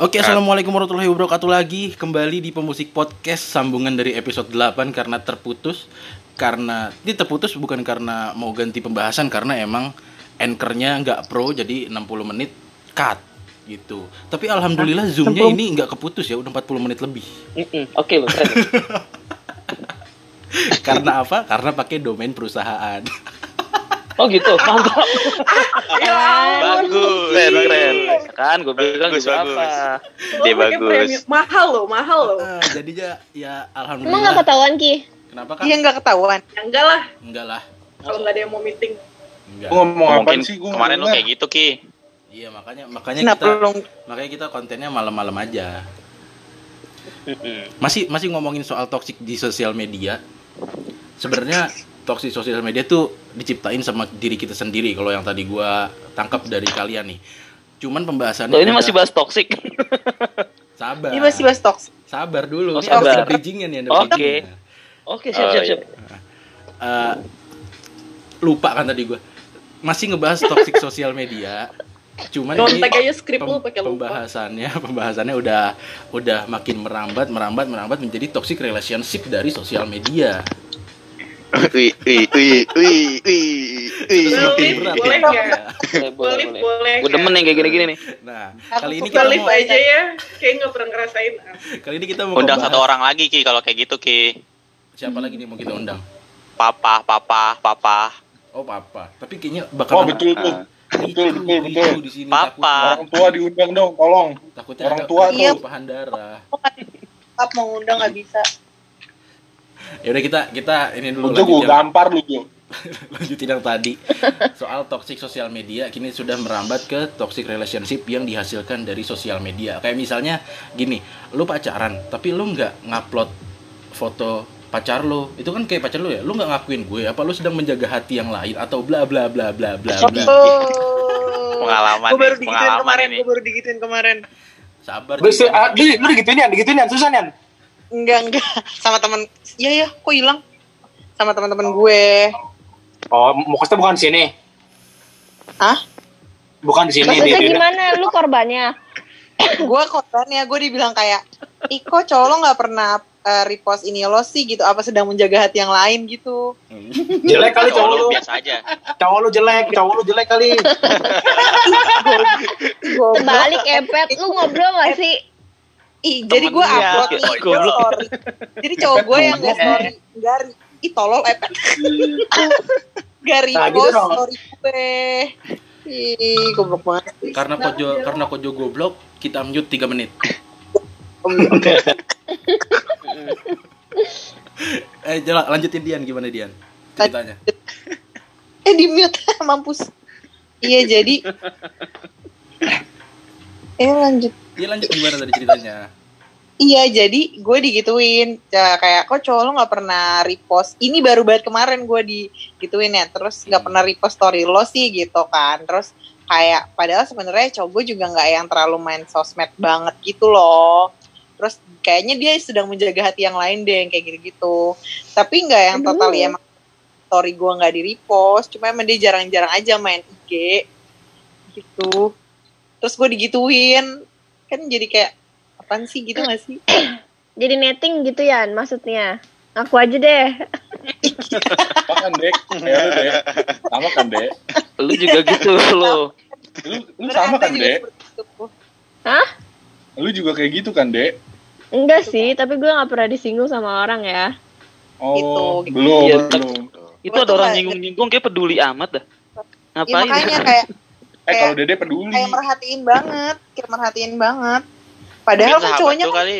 Oke, assalamualaikum warahmatullahi wabarakatuh lagi kembali di pemusik podcast sambungan dari episode 8 karena terputus karena ini terputus bukan karena mau ganti pembahasan karena emang anchornya nggak pro jadi 60 menit cut gitu. Tapi alhamdulillah zoomnya ini nggak keputus ya udah 40 menit lebih. Mm-mm, Oke, lo keren. karena apa? Karena pakai domain perusahaan. Oh gitu, mantap. Bagus. Keren, keren. Kan gue bilang Bagus, gitu bagus. apa. Dia Lo pakai bagus. premium. Mahal loh, mahal loh. Ah, jadinya ya Emang alhamdulillah. gak ketahuan Ki? Kenapa kak? Iya nggak ketahuan. Ya enggak lah, Enggak lah. kalau nggak ada yang mau meeting. Enggak. Gua ngomong apa Mungkin sih gua kemarin lu nggak kayak gitu Ki. Iya makanya makanya Kenapa kita lu makanya kita kontennya malam-malam aja. Masih masih ngomongin soal toxic di sosial media. Sebenarnya toxic sosial media tuh diciptain sama diri kita sendiri kalau yang tadi gua tangkap dari kalian nih. Cuman pembahasannya Lo ini masih bahas toxic. sabar. Ini masih bahas toks. Sabar dulu. Oh, Ini sabar. ada bridgingnya nih, ada Oke. Oke, siap, Oh, siap, iya. siap. Eh, lupa kan tadi gua. Masih ngebahas toxic sosial media. Cuman ini aja skrip lu pem- pakai lupa. pembahasannya pembahasannya udah udah makin merambat merambat merambat menjadi toxic relationship dari sosial media. Wih, wih, wih, wih, wih, wih. Boleh, Berat boleh ya. Boleh, boleh, Boleh. Gue demen yang kayak gini-gini nih. Nah, kali ini kita mau aja ya, kayak nggak pernah ngerasain. kali ini kita mau Undang satu orang lagi Ki kalau kayak gitu Ki. Siapa lagi nih mau kita undang? Papa, papa, papa. Oh, Papa. Tapi kayaknya Oh bakal betul tuh. Betul, betul, betul. di sini Papa. Orang tua diundang dong, tolong. Takutnya Orang tua tuh. tumpahan darah. Tetap mau undang nggak bisa. Ya udah kita kita ini dulu lanjut yang, gampar lu lanjutin yang tadi. Soal toxic sosial media kini sudah merambat ke toxic relationship yang dihasilkan dari sosial media. Kayak misalnya gini lu pacaran tapi lu nggak ngupload foto pacar lu. Itu kan kayak pacar lu ya? Lu nggak ngakuin gue? Apa lu sedang menjaga hati yang lain? Atau bla bla bla bla bla bla. Pengalaman Gue baru nih, digituin pengalaman kemarin. Gue baru digituin kemarin. sabar Lu, ah, lu, digituin ya, digituin ya, susah ya? Enggak enggak. Sama teman. Iya ya, kok hilang? Sama teman-teman gue. Oh, maksudnya bukan di sini. Hah? Bukan di sini Maksudnya dia. gimana? Lu korbannya? gue korbannya gue dibilang kayak Iko cowok lo nggak pernah eh, repost ini lo sih gitu apa sedang menjaga hati yang lain gitu Jelek kali cowok lu. biasa aja. Cowok lu jelek, cowok lu jelek kali. Terbalik Epet, lu ngobrol gak sih? Ih, jadi gue upload nih Goblok. gue story. Jadi cowok gue yang nggak story, re- ih tolol epet. Gak Nah, gitu story gue. Ih, goblok banget. karena kojo karena kojo goblok kita mute 3 menit eh jelas lanjutin Dian gimana Dian ceritanya Eh di mute mampus. Iya jadi. Eh lanjut. Dia lanjut gimana tadi ceritanya? Iya jadi gue digituin. Ya, kayak kok cowok lo nggak pernah repost? Ini baru banget kemarin gue digituin ya. Terus nggak pernah repost story lo sih gitu kan. Terus kayak padahal sebenarnya cowok gue juga nggak yang terlalu main sosmed banget gitu loh. Terus kayaknya dia sedang menjaga hati yang lain deh yang kayak gitu-gitu. Tapi nggak yang Aduh. totally emang story gue nggak di repost cuma emang dia jarang-jarang aja main IG gitu. Terus gue digituin kan jadi kayak apaan sih gitu gak sih Jadi netting gitu ya maksudnya? Aku aja deh. Sama kan, Dek? Ya lu, Dek. Sama kan, Dek? Lu juga gitu lo. Lu, lu sama kan, Dek? itu. Hah? Lu juga kayak gitu kan, Dek? Enggak sih, tapi gue gak pernah disinggung sama orang ya. Oh, Gitu. belum, Iya, belum. Itu ada orang nyinggung-nyinggung kayak peduli amat dah. Ya, Ngapain? makanya kayak Eh, kalau Dede peduli. kayak merhatiin banget, kayak merhatiin banget. Padahal Mungkin kan cowoknya kan, kali.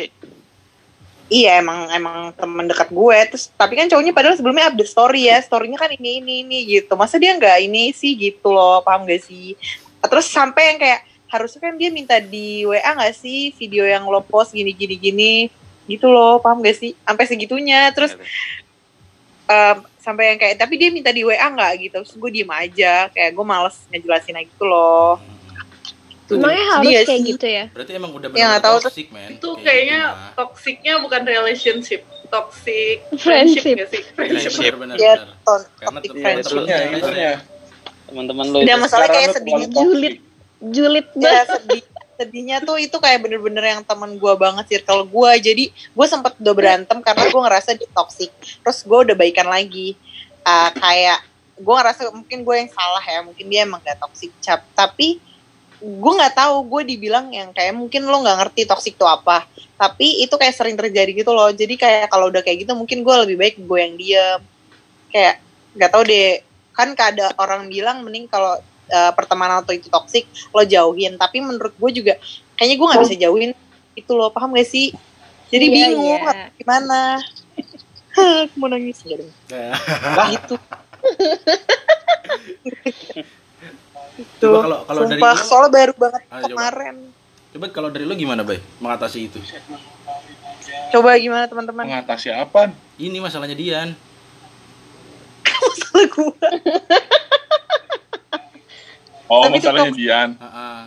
iya emang emang teman dekat gue. Terus tapi kan cowoknya padahal sebelumnya update story ya, storynya kan ini ini ini gitu. Masa dia nggak ini sih gitu loh, paham gak sih? Terus sampai yang kayak harusnya kan dia minta di WA nggak sih video yang lo post gini gini gini gitu loh, paham gak sih? Sampai segitunya. Terus em, sampai yang kayak tapi dia minta di WA nggak gitu terus gue diem aja kayak gue males ngejelasin aja gitu loh Emangnya harus Iya kayak sih. gitu ya? berarti emang udah Ya, benar nggak tahu toxic man Itu Kayak kayaknya gitu, mah. toksiknya bukan relationship, toxic Friendship. nggak sih? Iya, Friendship. benar dia benar. ton karena friendship itunya. Teman-teman lo Udah masalah kayak sedih terlalu Julit, toxic. julit ya banget. sedih sedihnya tuh itu kayak bener-bener yang teman gue banget circle gue jadi gue sempet udah berantem karena gue ngerasa dia toxic terus gue udah baikan lagi Ah, kayak gue ngerasa mungkin gue yang salah ya mungkin dia emang gak toxic cap tapi gue nggak tahu gue dibilang yang kayak mungkin lo nggak ngerti toxic itu apa tapi itu kayak sering terjadi gitu loh jadi kayak kalau udah kayak gitu mungkin gue lebih baik gue yang diem kayak nggak tahu deh kan ada orang bilang mending kalau eh, pertemanan atau itu toxic lo jauhin. Tapi menurut gue juga kayaknya gue nggak bisa jauhin itu lo paham gak sih? Jadi Iya, bingung iya. gimana? Aku mau nangis gitu itu. Coba kalau- kalau dari sumpah lu- soalnya baru banget Ah, kemarin. Coba kalau dari lu gimana, Bay? Mengatasi itu. coba gimana teman-teman? Mengatasi apa? Ini masalahnya Dian. masalah gue Oh, Tapi masalahnya toxic. Dian. Heeh.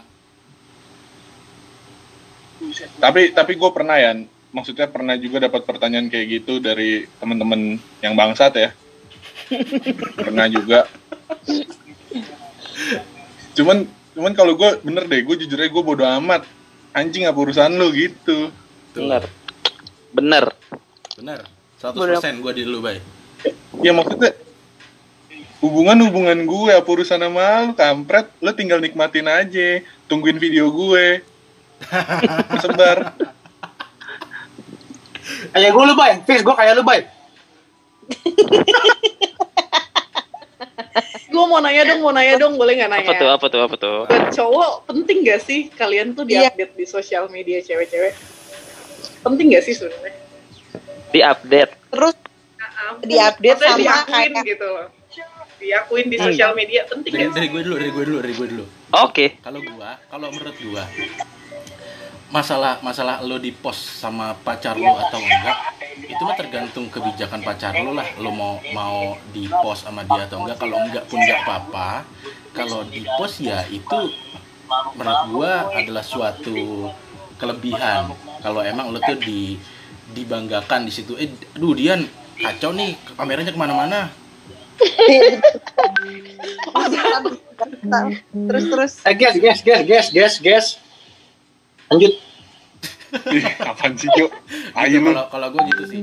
Tapi tapi gue pernah ya, maksudnya pernah juga dapat pertanyaan kayak gitu dari teman-teman yang bangsat ya. pernah juga. Cuman cuman kalau gue bener deh, gue jujur aja gue bodo amat. Anjing apa urusan lu gitu. Bener. Bener. Benar. 100% gua di lu, Bay. Ya maksudnya hubungan-hubungan gue apa urusan sama lu kampret lu tinggal nikmatin aja tungguin video gue sebar Kayak gue lu, Bay. Fix, gue kayak lu, Bay. Gue mau nanya dong, mau nanya dong, boleh nggak nanya? Apa tuh? Apa tuh? Apa tuh? Buat cowok, penting gak sih kalian tuh Iya. diupdate di sosial media cewek-cewek? Penting gak sih sebenarnya? Di update. terus Di-update sama diakuin kayak- gitu loh. Diakuin di Hmm. sosial media, penting Dari, sih? dari gue dulu, dari gue dulu, dari gue dulu. Oke. Kalau gua, kalau menurut gua masalah masalah lo di post sama pacar lo atau enggak itu mah tergantung kebijakan pacar lo lah lo mau mau di post sama dia atau enggak kalau enggak pun enggak apa-apa kalau di post ya itu menurut gua adalah suatu kelebihan kalau emang lo tuh di dibanggakan di situ eh aduh Dian kacau nih kameranya ke mana-mana terus terus. Eh, guys, guys, guys, guys, guys, guys. Lanjut. Ih, apaan sih Jo ayo lu kalau kalau gue gitu sih.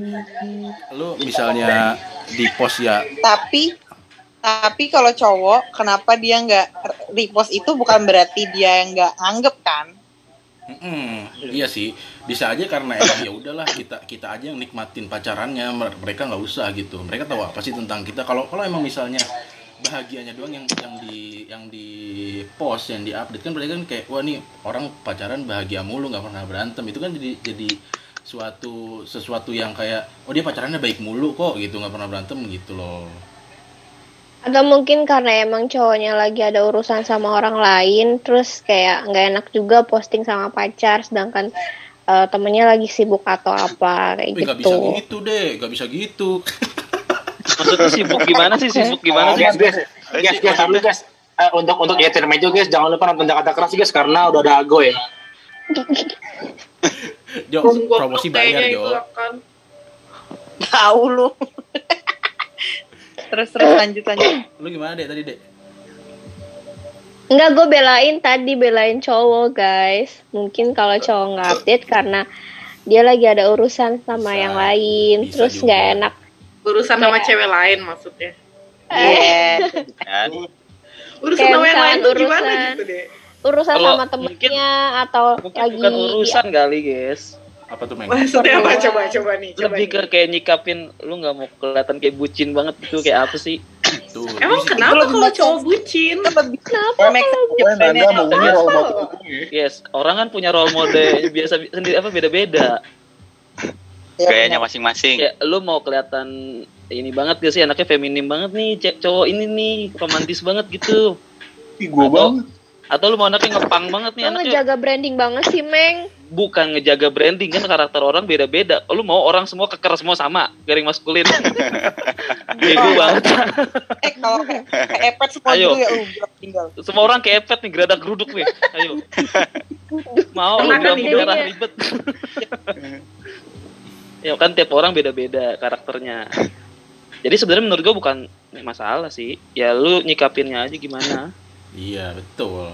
Lo misalnya di post ya. Tapi tapi kalau cowok kenapa dia nggak repost itu bukan berarti dia yang nggak anggap kan Mm-mm, iya sih. Bisa aja karena emang ya udahlah kita kita aja yang nikmatin pacarannya. Mer- mereka nggak usah gitu. Mereka tahu apa sih tentang kita. Kalau kalau emang misalnya bahagianya doang yang yang di yang di post yang di update kan berarti kan kayak wah nih orang pacaran bahagia mulu nggak pernah berantem. Itu kan jadi jadi suatu sesuatu yang kayak oh dia pacarannya baik mulu kok gitu. Nggak pernah berantem gitu loh Atau mungkin karena emang cowoknya lagi ada urusan sama orang lain, terus kayak nggak enak juga posting sama pacar, sedangkan eh, temennya lagi sibuk atau apa kayak Wih, nggak bisa gitu. gitu deh nggak bisa gitu Maksudnya sibuk gimana sih? Sibuk gimana sih? Guys, guys, guys, guys, dulu guys. Eh, untuk untuk ya meja guys, jangan lupa nonton Jakarta Keras guys karena udah ada Ago ya. Jo promosi bayar Jo akan tahu lu terus terus lanjut lanjut lu gimana deh tadi deh Enggak, gue belain tadi belain cowok guys. Mungkin kalau cowok nggak update karena dia lagi ada urusan sama Bisa, yang lain, bisa terus nggak enak. urusan sama cewek lain maksudnya. Iya. kan Urusan Kayak sama yang lain tuh gimana urusan. gitu deh. Urusan Kalau sama temennya atau Mungkin lagi bukan urusan kali, guys. Apa tuh Meng? Maksudnya apa coba coba nih, coba. Lebih ke nih. kayak nyikapin lu nggak mau kelihatan kayak bucin banget gitu kayak apa sih? Tuh, Emang kenapa kalau cowok bucin? Kenapa? make sense Kalian anda jawabannya. mau role model Yes, orang kan punya role model biasa sendiri apa beda-beda. Ya, gayanya benar. masing-masing Kayak lu mau kelihatan ini banget gak sih anaknya feminim banget nih cek cowok ini nih romantis banget gitu Ih, gue banget atau lu mau anaknya ngepang banget nih anaknya ngejaga branding banget sih, Meng. Bukan ngejaga branding kan karakter orang beda-beda. Lu mau orang semua keker semua sama garing maskulin. Bego banget. Eh kalau kayak kayak epet semua Ayo. dulu ya gelap tinggal. Semua orang kayak epet nih geradak geruduk nih. Ayo. Mau lu Makan bilang hidup. merah ribet. Ya kan tiap orang beda-beda karakternya. Jadi sebenarnya menurut gua bukan masalah sih. Ya lu nyikapinnya aja gimana. Iya betul.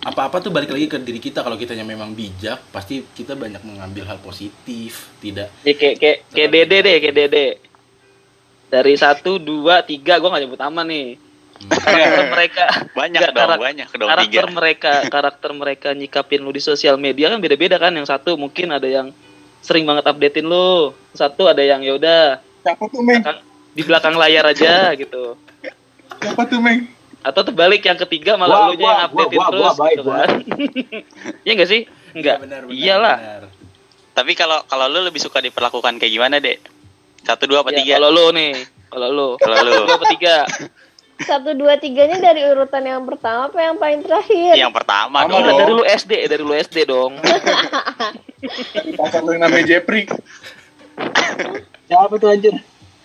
Apa-apa tuh balik lagi ke diri kita kalau kitanya memang bijak pasti kita banyak mengambil hal positif tidak Ya, kayak kayak kayak Dede deh, kayak Dede. Dari satu, dua, tiga, gue gak nyebut nama nih. Karakter mereka, Banyak Nggak, dong, karak- banyak dong karakter tiga. mereka, karakter mereka nyikapin lu di sosial media kan beda-beda kan. Yang satu mungkin ada yang sering banget updatein lu. Satu ada yang ya udah Siapa tuh, Meng? belakang- di belakang layar aja gitu. Siapa tuh, Meng? Atau terbalik yang ketiga malah lu yang gua, terus gua, baik, gitu kan. Iya enggak sih? Enggak. Iya, benar, benar, Iyalah. benar. Tapi kalau kalau lu lebih suka diperlakukan kayak gimana, Dek? Satu, dua, apa Ya, tiga? kalau lu nih, kalau lu. Kalau lu. Dua apa tiga? Satu dua tiganya dari urutan yang pertama apa yang paling terakhir? Yang pertama Sama dong. Dari lu SD, dari lu SD dong. Pasar lu yang namanya Jepri. Siapa tuh anjir?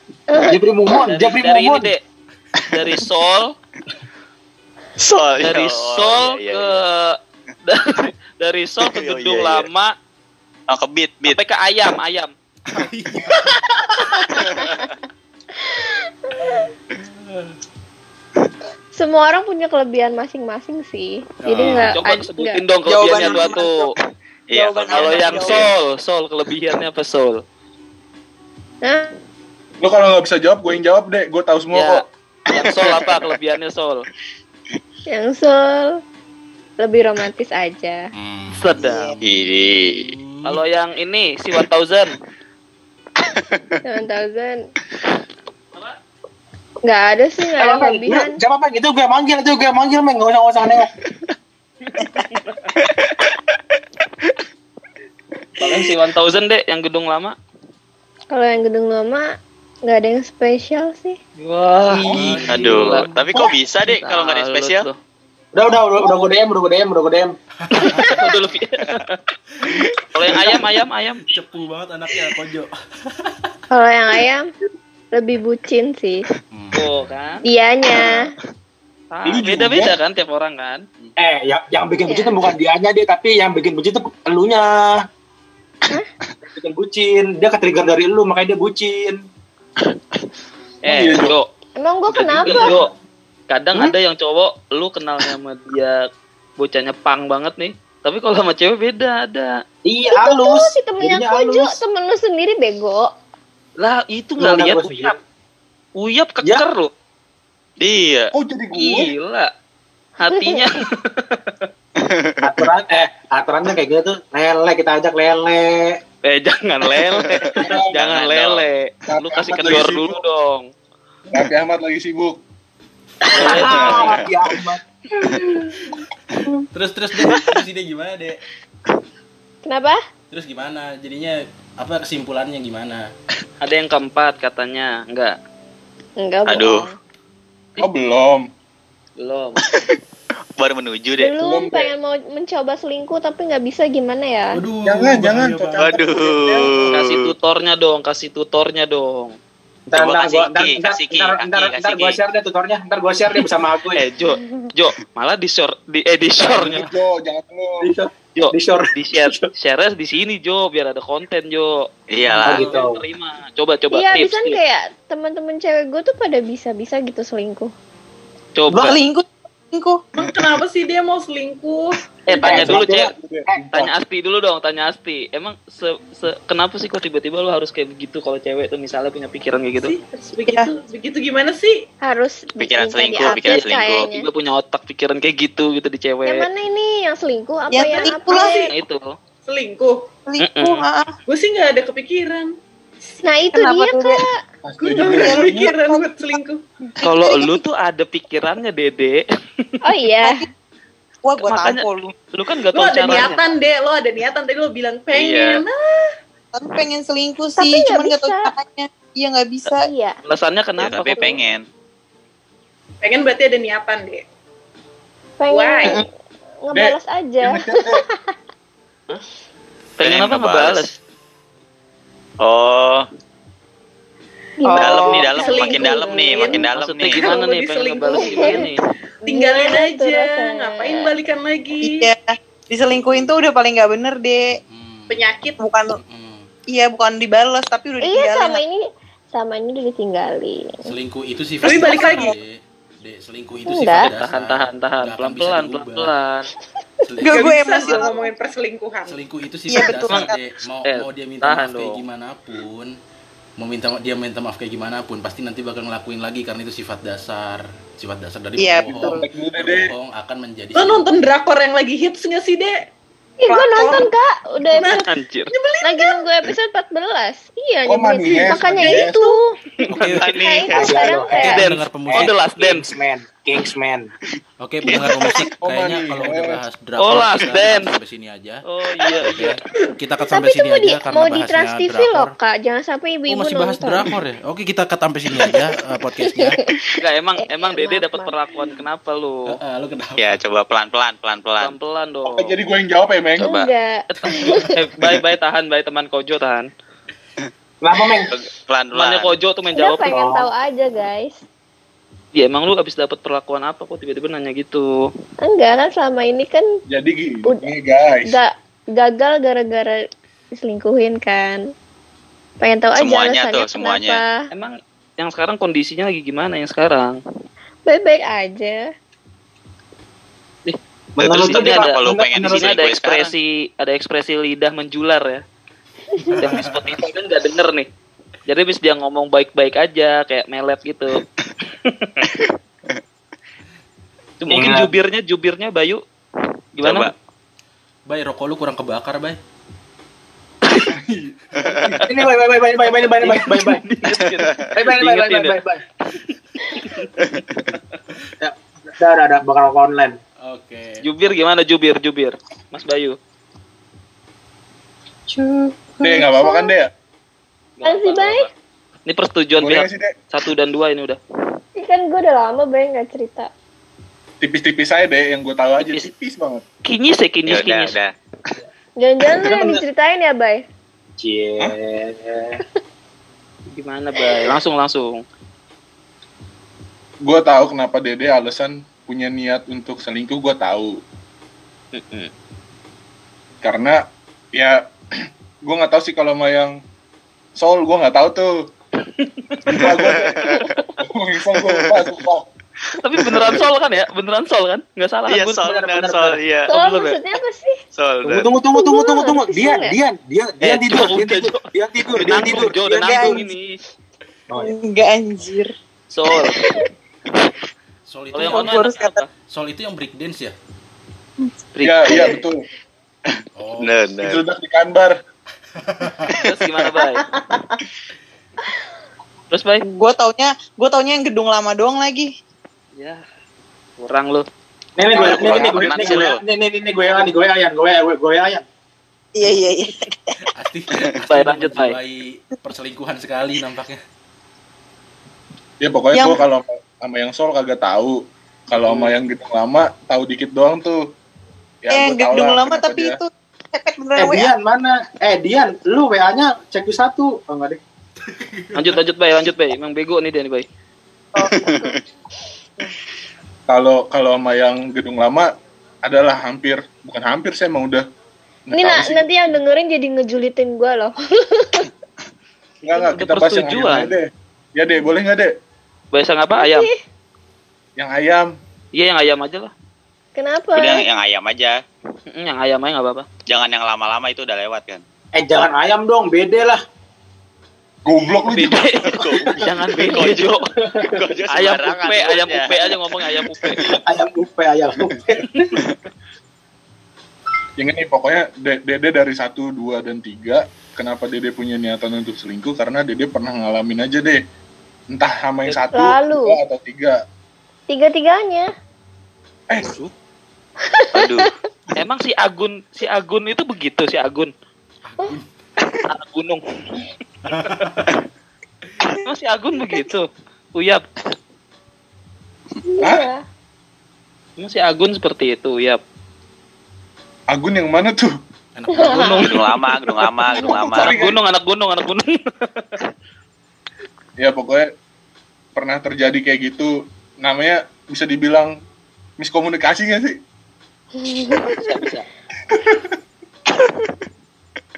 Jepri Mumon, Dari, Jepri dari ini Mumon. Dari Sol, Sol. dari Oh, Sol iya, iya, ke iya. dari, dari Sol ke Oh, gedung iya, iya. lama Oh, ke beat, beat. sampai ke ayam, ayam. Semua orang punya kelebihan masing-masing sih. Jadi Oh. nggak Coba sebutin nggak- dong kelebihannya dua tuh. Iya, kalau yang. Sol, Sol kelebihannya apa Sol? Hah? Lu kalau nggak bisa jawab, gue yang jawab, Dek. Gue tahu semua Ya, kok. yang Sol apa kelebihannya Sol? Yang Sol lebih romantis aja. Hmm. Sedap. Ini. Kalau yang ini si 1000 Seven thousand. Nggak ada sih nggak ada kelebihan. Lu- Siapa, Meng? Itu gue manggil, itu gue manggil, Meng. Gak usah, gak usah nengok. Kalau yang si 1000 deh yang gedung lama. Kalau yang gedung lama nggak ada yang spesial sih. Wah. Aduh, gila. tapi kok bisa, Dek, kalau nggak ada yang spesial? Udah, udah, udah, udah gue DM, udah gue DM, udah gue DM. Udah lebih. Kalau yang ayam, ayam, ayam. cepu banget anaknya Kojo Kalau yang ayam lebih bucin sih. Tuh kan. Dianya. Ah, Ini Beda-beda kan tiap orang kan. Eh, yang, yang bikin bucin tuh bukan dianya dia, tapi yang bikin bucin tuh elunya. Bikin bucin, dia ke-trigger dari lu, makanya dia bucin. Eh, iya, Jo. Jo. Emang gue kenapa? Jo. Kadang ada yang cowok lu kenalnya sama dia bocahnya pang banget nih. Tapi kalau sama cewek beda ada. Iya, Itu halus. tuh si temennya Kojo, temen lu sendiri bego. Lah itu nggak lihat uyap. Uyap keker lu. Iya. Oh, jadi gue? Gila. Hatinya. Aturan, eh, aturannya kayak gitu tuh, lele, kita ajak lele. Eh jangan lele. jangan Jangan lele. Lu kasih kendor dulu sibuk. dong. Raffi Ahmad lagi sibuk. Ah, ya amat. terus terus deh terus ide gimana deh Kenapa? terus gimana jadinya apa kesimpulannya gimana Ada yang keempat katanya. Enggak. Enggak, Aduh. Oh, belum. Belum. Baru menuju, Dek. Belum pengen mau mencoba selingkuh tapi nggak bisa gimana ya? Waduh, Jangan, jangan. Waduh. Kasih tutornya dong, kasih tutornya dong. Ntar, ntar, kasih gua, ntar, ntar, ntar, kasih ntar, gua share deh tutornya, ntar gua share deh bersama aku Eh Jo, Jo, malah di short di eh di shortnya. Jo, jangan lu. Jo, Di share. di share share di sini Jo, biar ada konten Jo. Iyalah. Oh, gitu. Terima. Coba coba Iya, tips. bisa kayak teman-teman cewek gue tuh pada bisa-bisa gitu selingkuh. Coba. Selingkuh, selingkuh. Emang kenapa sih dia mau selingkuh? Eh tanya Eh, dulu, Cek. Eh, Tanya Asti dulu dong, tanya Asti. Emang se, se- kenapa sih kok tiba-tiba lu harus kayak begitu kalau cewek tuh misalnya punya pikiran kayak gitu? Sih, harus begitu, begitu gimana sih? Harus Pikiran selingkuh, pikiran selingkuh. Tiba punya otak pikiran kayak gitu gitu di cewek. Yang mana ini yang selingkuh apa Yang yang apa? Nah, itu. Selingkuh. Selingkuh, ah. Gue sih nggak ada kepikiran. Nah itu Kenapa dia tuh, kak. Gue nggak ada kepikiran buat selingkuh. Kalau lu tuh ada pikirannya, Dede. Oh iya. Wah, gue Makanya- tampol lu. Lu kan gak Lo tahu ada caranya. niatan deh, lo ada niatan tadi lo bilang pengen. Ah, Tapi pengen selingkuh Tapi sih, nggak cuman gak tau bisa. caranya. Iya, gak bisa. Iya. Alasannya Ya, kenapa? tapi kok? pengen. pengen berarti ada niatan deh. Pengen Why? ngebalas aja. Pengen apa ngebales? Oh, Gimana? dalam nih, dalam. Makin dalam nih, makin dalam Maksudnya nih. gimana nih pengen gimana nih? Tinggalin Gimana tuh aja, ngapain balikan lagi? Iya. Diselingkuhin tuh udah paling gak bener, deh. Hmm. Penyakit. Bukan, Hmm. iya bukan dibales, tapi udah Iya ditinggalin. sama ini sama ini udah ditinggalin. selingkuh itu sih Tapi balik lagi. Dek, selingkuh itu sih. Tahan tahan tahan, pelan-pelan pelan-pelan. Gak Gak gue emosi ngomongin perselingkuhan. selingkuh itu sih Iya, betul. dasar deh mau Eh, mau dia minta maaf kayak gimana pun mau minta dia minta maaf kayak gimana pun pasti nanti bakal ngelakuin lagi karena itu sifat dasar sifat dasar dari Iya, pembohong betul. Pembohong akan menjadi Lo nonton drakor yang lagi hits gak sih, Dek? Ih, gue nonton kak, udah episode, Anjir. lagi nunggu episode 14 Iya, Oh, nyebelin. Makanya itu. oke Nah itu sekarang oke kayak Oh, pemusik The Last Dance. Kingsman, Kingsman. oke pendengar pemusik Oh, kayaknya kalau udah Heist. bahas drakor Oh, Last kita Dance. sampai sini aja Oh iya Oke, iya. kita cut Tapi sampai itu sini mau di aja karena mau di bahasnya Trans TV drakor. loh kak, jangan sampai Oh ibu-ibu masih bahas drakor ya? Oke kita cut sampai sini aja eh, podcastnya. Enggak emang Eh, emang eh, Dede dapat perlakuan kenapa lu? Heeh, lu kenapa? Ya coba pelan-pelan, pelan-pelan. Pelan-pelan dong. Oh, jadi gue yang jawab ya, Meng? Coba. Enggak. Eh, bye bye tahan bye teman Kojo tahan. Kenapa, Meng? Temannya Pelan-pelan. Kojo tuh main Udah jawab. pengen dong. tahu aja guys. Ya emang lu abis dapat perlakuan apa kok tiba-tiba nanya gitu? Enggak kan selama ini kan Jadi gini, Udah. guys. nggak gagal gara-gara diselingkuhin kan. Pengen tahu aja Semuanya alasannya tuh, semuanya. kenapa. Emang yang sekarang kondisinya lagi gimana yang sekarang? Baik-baik aja. Terus Ini tapi ada- lu pengen Di sini ada ekspresi ada ekspresi lidah menjular ya. Yang di Spotify kan nggak denger nih. Jadi bis dia ngomong baik-baik aja kayak melet gitu. Itu mungkin Ingat. jubirnya jubirnya Bayu Coba. gimana? Bay, rokok lu kurang kebakar, Bay. Ini bye bye bye bye bye bye bye bye bye bye. Bye bye bye bye Diingetin bye ya? bye bye. Ya, udah udah udah bakal ke online. Oke. Jubir gimana jubir jubir? Mas Bayu. Dek, nggak apa-apa kan, Dek? Kan sih baik. Ini persetujuan pihak satu dan dua ini udah. Ini kan gue udah lama baik nggak cerita. Tipis-tipis aja, Dek. Yang gue tahu aja, Tipis. tipis banget. Kinyis ya Ya kinyis udah, kinyis. udah. Jangan-jangan lu yang diceritain ya bay? Cie. Gimana Bay? Langsung langsung. Gue tahu kenapa Dede alasan punya niat untuk selingkuh, gue tahu. Karena, ya, gue nggak tahu sih kalau sama yang Soul, gue nggak tahu tuh. Tapi beneran sol kan ya? Beneran sol kan? Enggak salah. Iya, sol beneran kan, sol. Iya. Sol ya. maksudnya apa sih? Sol. Ya. Tunggu tunggu tunggu tunggu tunggu. Dia dia dia dia eh, tidur. Dia tidur. Dia tidur. Dia tidur udah tidur. ini. Oh, iya. Enggak anjir. Sol. Sol itu yang mana? Sol itu yang break dance ya? Iya, iya betul. Oh, bener, udah Itu di kanbar. Terus gimana, Bay? Terus Bay? Gue taunya, gue taunya yang gedung lama doang lagi. Ya. Kurang lu. Nih nih gue nih nih gue nih sih gue lu. nih nih nih gue yang nih gue yang gue gue gue yang Iya iya iya. Asti, Bay, lanjut, menjiwai perselingkuhan sekali nampaknya. Ya pokoknya Yang- gue kalau sama yang Soul kagak tahu. Kalau sama yang gedung lama tahu dikit doang tuh. Ya, tau gedung lah lama tapi dia- itu cepet Eh WA. Dian mana? Eh Dian, lu WA-nya cek di satu. Oh enggak deh. Lanjut lanjut Bay, lanjut Bay. Emang bego nih dia nih Bay. kalau kalau sama yang gedung lama adalah hampir bukan hampir saya emang udah Ini na- sih. nanti yang dengerin jadi ngejulitin gue loh. nggak nggak Udah kita bahas yang ayam aja deh ya deh boleh nggak deh Bay sang apa? Ayam. yang ayam Iya yang ayam aja lah. Kenapa? Udah yang, yang ayam aja. Mm, Yang ayam aja nggak apa-apa. Jangan yang lama-lama itu udah lewat kan. Eh jangan ayam dong, bede lah. Goblok lu Bede. Jangan bede Jo. Gojo Ayam sembarangan upe, ayam mulutnya. upe aja ngomong ayam upe. Ayam upe, ayam upe. yang ini pokoknya De- dede dari satu dua dan tiga kenapa dede punya niatan untuk selingkuh karena dede pernah ngalamin aja deh entah sama yang satu Lalu. dua atau tiga Tiga-tiganya. eh Aduh. Emang si Agun, si Agun itu begitu si Agun. Anak gunung. Emang si Agun begitu. Uyap. Iya. Emang si Agun seperti itu, Uyap. Agun yang mana tuh Enak Gunung. Gedung lama, gedung lama, gedung lama. Anak gunung, anak gunung, anak gunung. ya pokoknya pernah terjadi kayak gitu namanya bisa dibilang miskomunikasi gak sih bisa, bisa.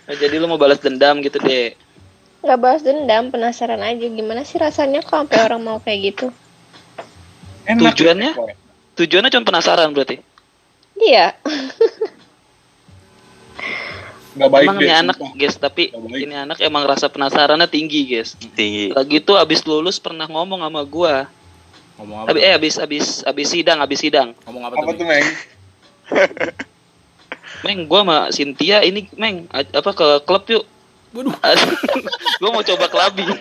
Nah, jadi lu mau balas dendam gitu deh. Gak bahas dendam, penasaran aja gimana sih rasanya kok sampai orang mau kayak gitu. Enak Tujuannya? ya. Tujuannya cuma penasaran berarti. Iya. Nggak baik emang deh, ini anak sumpah. guys tapi Nggak ini anak emang rasa penasarannya tinggi guys Tinggi. lagi itu abis lulus pernah ngomong sama gua Ngomong apa? Abi, tuh? eh abis abis abis sidang abis sidang Ngomong apa, Apa tuh? Meng? Meng? Gua sama Cynthia ini Meng apa ke klub yuk Waduh. gua mau coba clubbing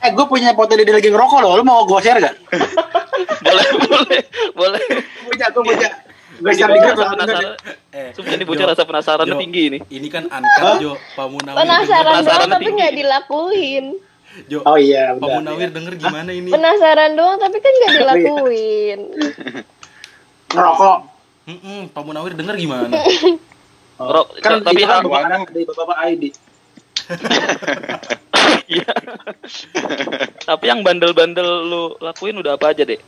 Eh, gue punya foto dia lagi ngerokok loh. Lu mau gue share gak? boleh boleh boleh Punya, gue punya. Gue share di grup penasaran Eh, Sumpah ini bocah rasa penasarannya Jo, tinggi ini Ini kan angkat Jo, Pak Munawir. Penasaran Penasaran doang tapi tinggi. nggak dilakuin. denger. Jo, Oh iya, Pak. Munawir denger gimana ini? Penasaran doang tapi kan nggak dilakuin. Ngerokok. Mm-mm, Pak Munawir denger gimana? Bro, kan tapi bukan anak dari bapak ID. Iya. Tapi yang bandel-bandel lu lakuin udah apa aja, Dek?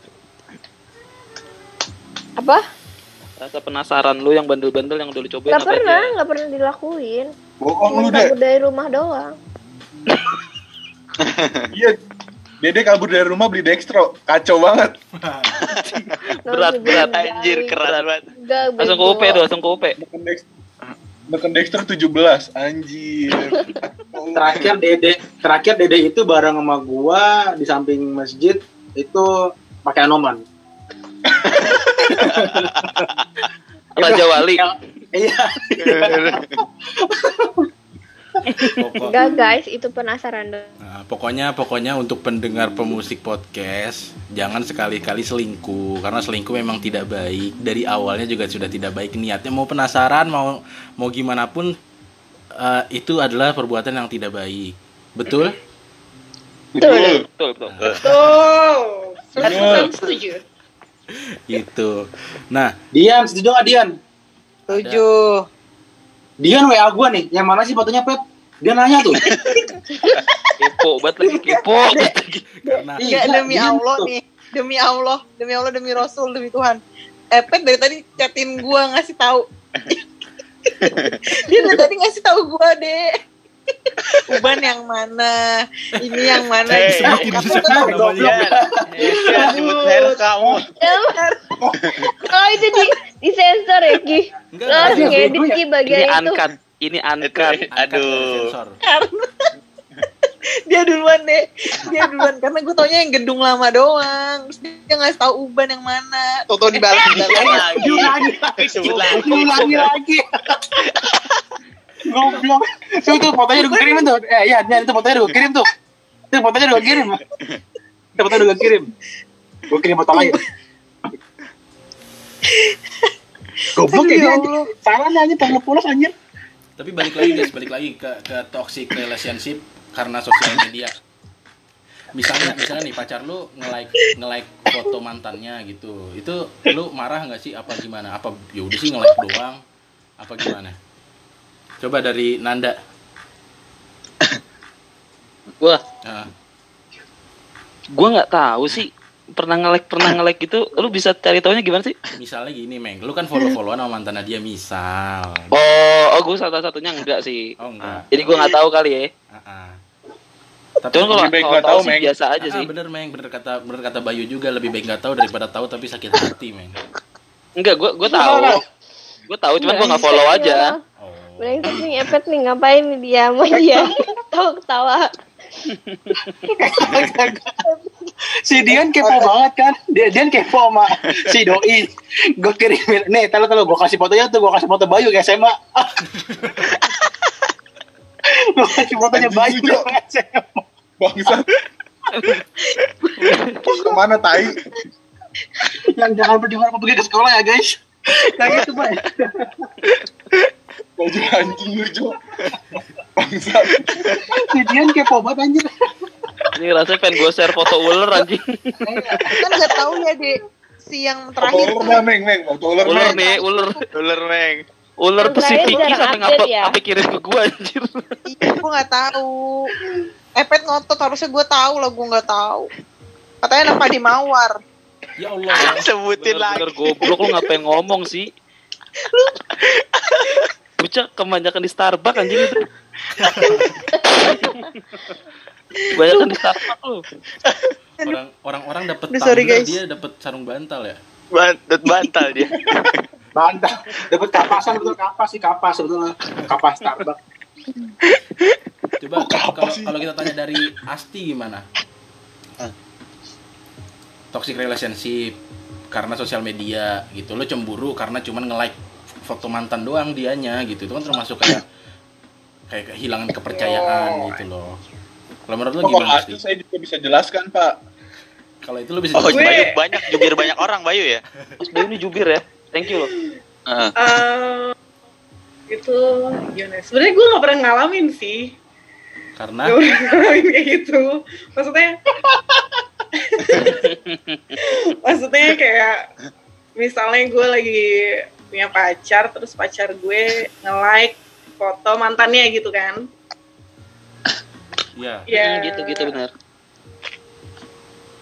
Apa? Rasa penasaran lu yang bandel-bandel yang udah lu cobain Nggak apa pernah, aja? nggak pernah dilakuin. Bohong lu, Dek. dari rumah doang. Iya. Dede kabur dari rumah beli Dextro. Kacau banget. Berat, berat, Anjir, keras banget. Langsung ke UP tuh, langsung ke UP. Neken Dexter 17. Anjir. Terakhir Dede, terakhir Dede itu bareng sama gua di samping masjid itu pakai anoman. Raja Wali. Iya. Pokok, Enggak guys, itu penasaran doang. Nah, pokoknya pokoknya untuk pendengar pemusik podcast jangan sekali-kali selingkuh karena selingkuh memang tidak baik dari awalnya juga sudah tidak baik niatnya mau penasaran mau mau gimana pun eh, itu adalah perbuatan yang tidak baik betul Betul. Betul, betul. Tuh. Bener. Setuju. gitu nah Dian, setuju gak Dian? Tujuh. Dian WA gua nih, yang mana sih fotonya Pep? Dia nanya tuh. Kepo banget lagi, kepo karena Iya, demi Dian Allah nih. Demi Allah, demi Allah, demi Rasul, demi Tuhan. Epet dari tadi chatin gua ngasih tahu. Dia dari tadi ngasih tahu gua deh. Uban yang mana? Ini yang mana? Eh, Kamu sebutin tuh saja tahu namanya. Ya, sebut merek kamu. Oh itu di di sensor ya Ki. Enggak, Lo harus enggak. ngedit Ki Ini bagian itu. Ini uncut. Aduh. sensor karena dia duluan deh dia duluan karena gue taunya yang gedung lama doang terus dia ngasih tahu uban yang mana Toto dibalas dibalas lagi. Sebut lagi. Ulangi lagi. Goblok. Tuh, tuh fotonya udah gue kirimin tuh. Eh, iya, Dian, itu fotonya udah gue kirim tuh. Itu fotonya udah gue kirim. Itu fotonya udah gue kirim. Gue kirim foto lain. Goblok ya dia. Salah nih anjing, pengen polos anjir. Tapi balik lagi guys balik lagi ke ke toxic relationship karena sosial media. Misalnya misalnya nih pacar lu nge-like nge-like foto mantannya gitu. Itu lu marah nggak sih? Apa gimana? Apa ya udah sih nge-like doang. Apa gimana? Coba dari Nanda. Gua, Nah, gua nggak tahu sih pernah nge-like pernah nge-like gitu lu bisa cari taunya gimana sih misalnya gini meng lu kan follow followan sama mantannya dia misal oh oh gue salah satunya enggak sih oh enggak jadi gua nggak tahu kali ya Ah, ah. tapi cuman kalau lebih baik nggak tahu sih Meng. biasa aja Ah, sih bener meng bener kata bener kata Bayu juga lebih baik nggak tahu daripada tahu tapi sakit hati meng enggak gua gua tahu gua tahu cuman gua nggak follow aja oh Brengsek nih Epet nih ngapain nih dia sama dia. Tahu ketawa. Si Dian kepo banget kan? Dia Dian kepo sama si doi. Gue kirimin nih tahu tahu gue kasih fotonya tuh gue kasih foto Bayu ke SMA gue kasih fotonya Bayu ke SMA Bangsat. Ke mana tai? yang jangan mana pergi ke sekolah ya guys. Kayak gitu pak Baju anjing lu, Jo. Bangsat. si Dian kepo banget anjir ini rasanya pengen gue share foto ular anjing kan nggak tahu ya deh si yang terakhir Foto ular, Meng, Meng. Foto ular, ular nih ular Ular, Meng. ular jarang sampai ngupload ya. sampai kirim ke gua anjir iya gue nggak tahu Epet ngotot harusnya gue tahu lah gue nggak tahu katanya nama di mawar ya Allah Sebutin lagi. bener goblok lu ngapain ngomong sih Bocah kebanyakan di Starbucks anjing itu Kebanyakan di Starbucks lu orang orang orang dapat tumbler dia dapat sarung bantal ya Bantet bantal dia. Mantap. Dapat kapasan betul kapas sih kapas sebetulnya. Kapas Starbucks. Coba apa kalau sih? kalau kita tanya dari Asti gimana? Toxic relationship karena sosial media gitu. Lo cemburu karena cuman nge-like foto mantan doang dianya gitu. Itu kan termasuk kayak kayak kehilangan kepercayaan gitu loh. Kalau menurut lo Oh, kalau gimana asli Asti? saya juga bisa jelaskan, Pak. Kalau itu lo bisa Oh, jelasin. Gue- Bayu banyak jubir banyak orang Bayu ya. Mas Bayu ini jubir ya. Thank you loh. Heeh. Eh, itu gimana? Sebenarnya gue nggak pernah ngalamin sih. karena Gak pernah ngalamin kayak gitu. Maksudnya, maksudnya kayak misalnya gue lagi punya pacar, terus pacar gue nge-like foto mantannya gitu kan. ya Ya, Hmm, gitu gitu benar.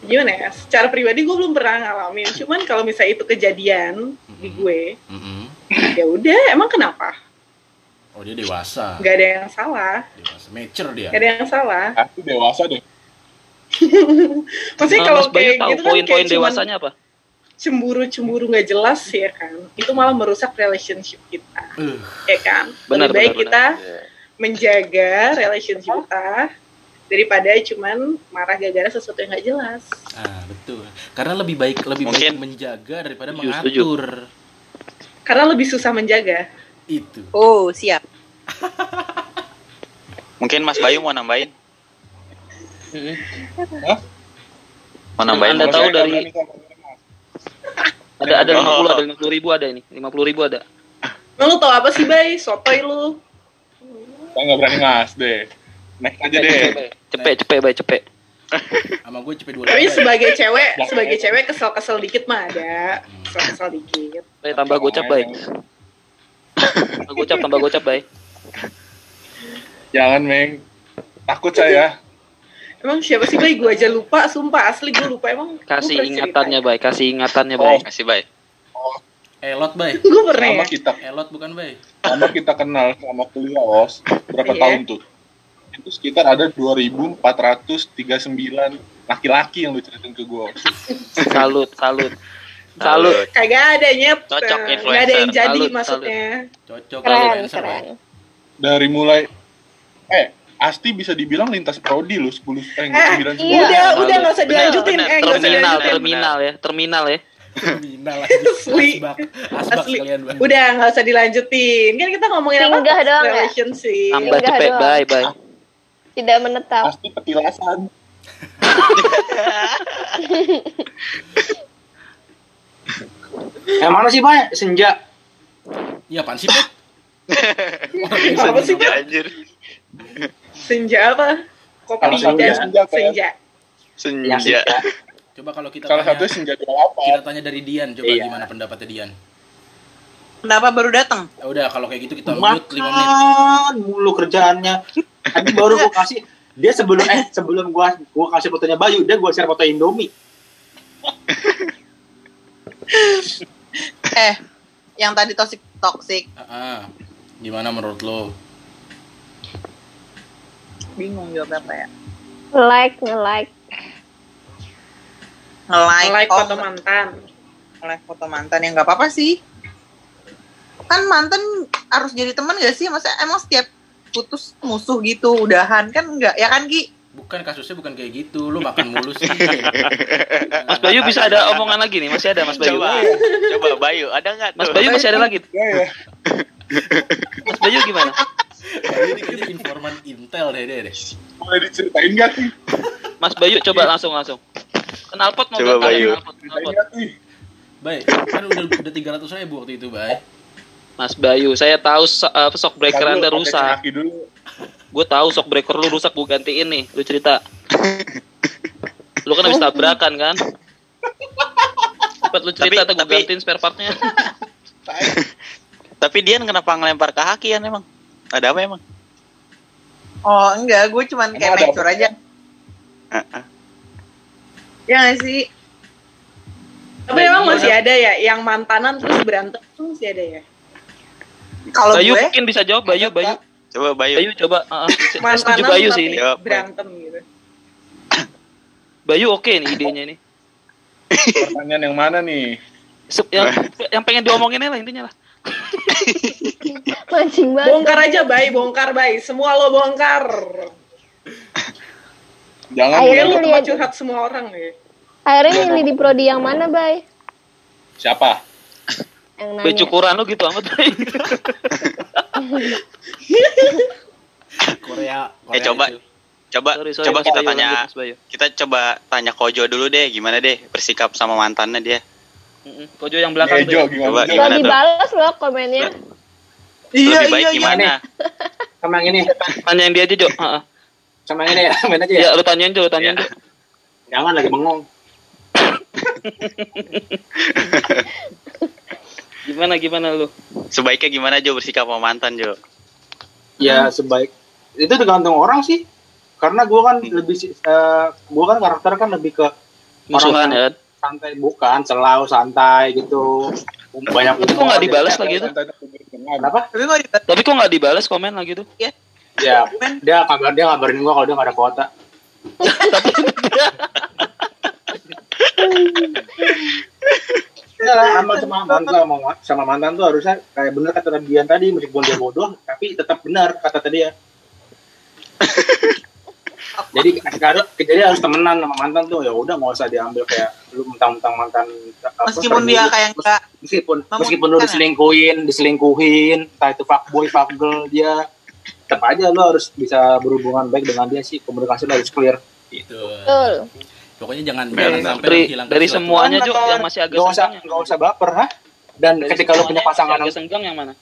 gimana ya? Secara pribadi gue belum pernah ngalamin. Cuman kalau misalnya itu kejadian di gue, mm-mm. ya udah. Emang kenapa? oh dia dewasa Gak ada yang salah. dewasa mature dia Gak ada yang salah. Asli dewasa deh. Maksudnya Nah, kalau kayak tahu gitu kan poin-poin dewasanya apa? Cemburu-cemburu nggak jelas ya kan. Itu malah merusak relationship kita. Uh, Ya kan? Benar, Lebih baik benar, kita menjaga relationship kita daripada cuman marah gara-gara sesuatu yang nggak jelas. ah betul karena lebih baik lebih baik Mungkin- menjaga daripada Setuju, mengatur Karena lebih susah menjaga. itu Oh, siap. Mungkin Mas Bayu mau nambahin? Mm-mm. Mau nambahin? Anda tahu dari-. Ada ada Oh. 50 ada 50 ribu ada ini. 50 ribu ada. Nah, lu tau apa sih, Bay? Sotoy lu. Saya nggak berani ngas deh. Next aja deh. Cepet cepet baik cepet. sama gue cepet dua Tapi lima, sebagai cewek, sebagai cewek kesel-kesel dikit mah ada. Kesel-kesel dikit. Baik tambah gocap baik. Tambah gocap tambah gocap baik. Jangan, Meng. Takut saya. Emang siapa sih, Bay? Gue aja lupa, sumpah. Asli gue lupa. Emang gua Kasih ingatannya baik, kasih ingatannya Oh. baik. Kasih Bay. elot bay Gue pernah Sama ya? kita, elot bukan bay sama kita kenal sama kuliah, Os. Berapa Iya. tahun tuh? Itu sekitar ada 2439 laki-laki yang lu ceritain ke gue. Salut, salut. Salut. Kagak ada nyep. Cocok, Eh, nggak ada yang influencer. jadi Salut, maksudnya. cocok Keren, influencer, keren. Dari mulai eh Asti bisa dibilang lintas prodi lu 10 eh, Eh, 9 iya. Udah, udah nggak usah dilanjutin. benar. Eh, nggak usah Terminal, dilanjutin. terminal ya, terminal ya. terminal lagi Asli. asbak asbak Asli. Udah nggak usah dilanjutin. Kan kita ngomongin apa? Singgah doang ya? Relationship. Tambah Enggak cepet, doang. bye bye. Tidak menetap. Asti petilasan. Yang mana sih, Pak? Senja. iya apaan sih yang Apa sih, senja. Pet? Anjir. Senja apa? Kopi senja, dan senja apa ya? senja. Senja. senja. coba kalau kita Salah satunya senja 28. kita tanya dari Dian coba Iya. gimana pendapatnya Dian Kenapa baru datang? Ya udah kalau kayak gitu kita mute 5 menit Makan mulu kerjaannya. Tadi baru gua kasih dia sebelum eh sebelum gua gua kasih fotonya Bayu, dia gua share foto Indomie. Eh, yang tadi toxic toxic. Ah, ah. gimana menurut lo Bingung jawab apa ya? Like, nge-like. Nge-like, Like oh, foto mantan. nge-like foto mantan yang nggak apa-apa sih. Kan mantan harus jadi teman gak sih? Masa emang setiap putus musuh gitu udahan kan enggak ya kan Ki? bukan kasusnya bukan kayak gitu lu makan mulu sih Mas Bayu bisa ada omongan lagi nih, masih ada Mas Bayu. Coba. Coba Bayu, ada nggak Mas? Bayu masih ada lagi. Ya, ya. Mas Bayu gimana? Ini kayaknya informan intel deh deh deh Boleh diceritain gak sih? Mas Bayu coba langsung langsung. Kenal pot mau Coba, Bayu. gak sih? Baik, kan udah udah tiga ratus ribu waktu itu, Bay. Mas Bayu, saya tahu so- apa, shock breaker Ntar Anda rusak. Gue tahu shock breaker lu rusak, gue gantiin nih. Lu cerita. Lu kan habis tabrakan kan? Cepat lu cerita Tapi- atau gue gantiin spare partnya. Tapi dia ngelempar ngelempar ke Haki kan emang? Ada apa emang? Oh enggak, gue cuman Emang kayak apa? aja. Heeh. Ya nggak sih? Tapi emang masih ada ya yang mantanan terus berantem tuh masih ada ya. Kalau Bayu gue mungkin bisa jawab, Bayu, Bayu. Coba Bayu. Bayu coba. Uh, setuju Mantanan Bayu sih ini. Berantem gitu. Bayu oke nih idenya nih. Pertanyaan yang mana nih? Yang, yang pengen diomongin lah intinya lah. Mancing banget. Bongkar aja, Bay. Bongkar, Bay. Semua lo bongkar. Jangan bilang lo lihat. tempat curhat semua orang ya. Akhirnya milih di prodi yang mana, Bay? siapa? Yang nanya. cukuran lu gitu amat. Bay. Korea, Korea Eh coba itu. coba Sorry, sorry, coba kita Bayu, tanya lanjut, kita coba tanya Kojo dulu deh gimana deh bersikap sama mantannya dia. Mm-mm. Kojo yang belakang tuh. gimana? Coba, gimana? Dibalas loh komennya. Iya, iya, iya. gimana? Sama yang ini, Tanyain dia aja, Jo. Heeh. sama yang ini ya, main aja ya. Ya, lu tanyain Jo, lu tanyain Ya. Jo. Jangan lagi bengong. Gimana gimana lu? Sebaiknya gimana Jo bersikap sama mantan Jo? Ya sebaik itu tergantung orang sih. Karena gue kan lebih eh gue kan karakter kan lebih ke Musuhan ya. Santai bukan, selau santai gitu. Banyak Tapi kok nggak dibalas lagi tuh? Kenapa? Tapi kok Tapi nggak dibalas komen lagi tuh? Ya, dia kabar dia ngabarin gua kalau dia nggak ada kuota. Ya, sama sama mantan sama, sama mantan tuh harusnya kayak bener kata Dian tadi meskipun dia bodoh tapi tetap benar kata tadi ya. jadi sekarang jadi harus temenan sama mantan tuh ya udah nggak usah diambil kayak lu mentang-mentang mantan meskipun dia kayak enggak meskipun meskipun lu ya? diselingkuhin diselingkuhin entah itu fuckboy fuckgirl dia tetap aja lu harus bisa berhubungan baik dengan dia sih komunikasi lu harus clear Itu. Betul. Pokoknya jangan sampai Dari menghilangkan dari semuanya Jo Bener. yang masih agak nggak usah ya? nggak usah baper ha dan Dari ketika lu punya yang pasangan agak senggang yang mana?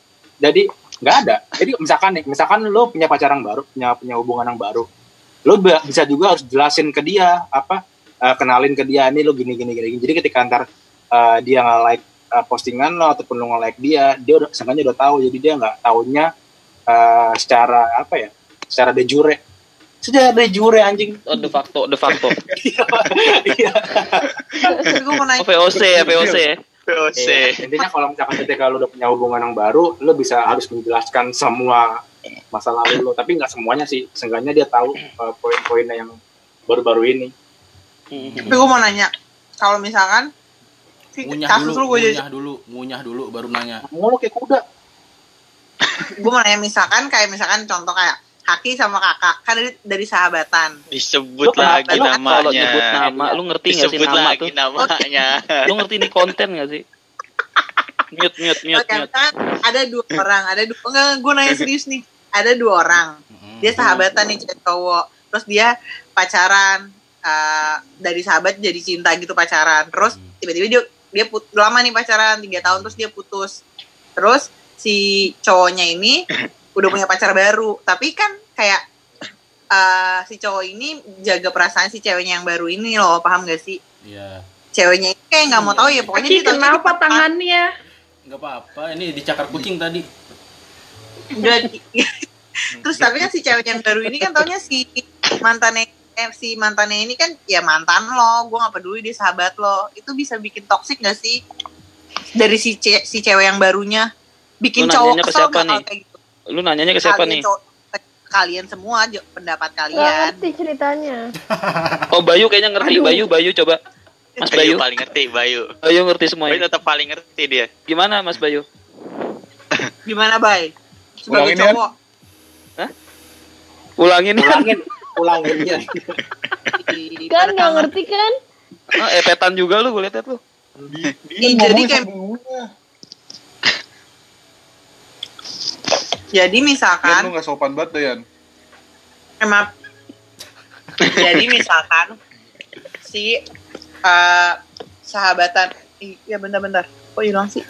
jadi nggak ada jadi misalkan nih misalkan lu punya pacaran baru punya punya hubungan yang baru lu bisa juga harus jelasin ke dia apa eh, kenalin ke dia ini lu gini gini gini jadi ketika antar eh, dia nggak like eh, postingan lo ataupun lu nggak like dia dia udah seenggaknya udah tahu jadi dia nggak taunya eh, secara apa ya secara de jure secara de jure anjing Oh, de facto, de facto. iya mau Oh, VOC ya, VOC ya. VOC. Iya, intinya kalau misalkan ketika lu udah punya hubungan yang baru, lu bisa harus menjelaskan semua masa lalu lu. Tapi nggak semuanya sih. Seenggaknya dia tahu uh, poin-poinnya yang baru-baru ini. Tapi gue mau nanya kalau misalkan ngunyah kasus dulu, lu gue jadi ngunyah dulu, ngunyah dulu baru nanya. Ngomong kayak kuda. gue mau nanya misalkan kayak misalkan contoh kayak Haki sama kakak kan dari, dari sahabatan Disebut Lu lagi Lu Kalau nyebut namanya. nama, lu ngerti nggak sih Disebut nama lagi tuh? namanya. Lu ngerti ini konten nggak sih? Mute, mute, mute, mute. misalkan ada dua orang ada dua enggak gue nanya serius nih ada dua orang dia sahabatan nih cewek cowok terus dia pacaran eh, dari sahabat jadi cinta gitu pacaran. Terus tiba-tiba dia dia put, lama nih pacaran tiga tahun terus dia putus. Terus si cowoknya ini udah punya pacar baru. Tapi kan kayak eh, si cowok ini jaga perasaan si ceweknya yang baru ini loh paham gak sih? Iya. ceweknya ini kayak nggak mau tahu ya pokoknya Aki, kenapa dia- tangannya? Enggak apa-apa, ini dicakar kucing tadi. Udah di- terus tapi kan si cewek yang baru ini kan taunya si mantannya eh, si mantannya ini kan ya mantan lo gue gak peduli dia sahabat lo itu bisa bikin toksik gak sih dari si ce- si cewek yang barunya bikin Lu cowok ke kesel siapa gak nih? kalau kayak gitu Lu nanyanya ke siapa kalian nih? kalian semua pendapat Gak kalian ngerti ceritanya. Oh, Bayu kayaknya ngerti. Bayu, Bayu coba. Mas Bayu Bayu. paling ngerti, Bayu. Bayu ngerti Bayu semuanya. tetap paling ngerti dia. Gimana Mas Bayu? gimana bay sebagai Ulangin, cowok Ulangin kan? Ulangin, ulangin ya. di- Kan pada gak kamar. ngerti kan? Ah, epetan juga lu, gue liat lu. Dia Iya, jadi kayak- jadi Yan, misalkan lu gak sopan banget deh, Yan. emang jadi misalkan si eh, sahabatan Ih, ya bentar-bentar kok hilang sih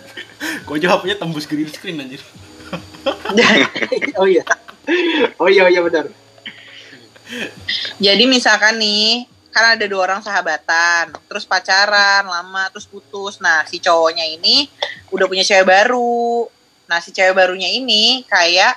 Kok jawabnya tembus green screen anjir. oh iya. Oh iya, iya benar. Jadi misalkan nih kan ada dua orang sahabatan terus pacaran lama terus putus. Nah si cowoknya ini udah punya cewek baru. Nah si cewek barunya ini kayak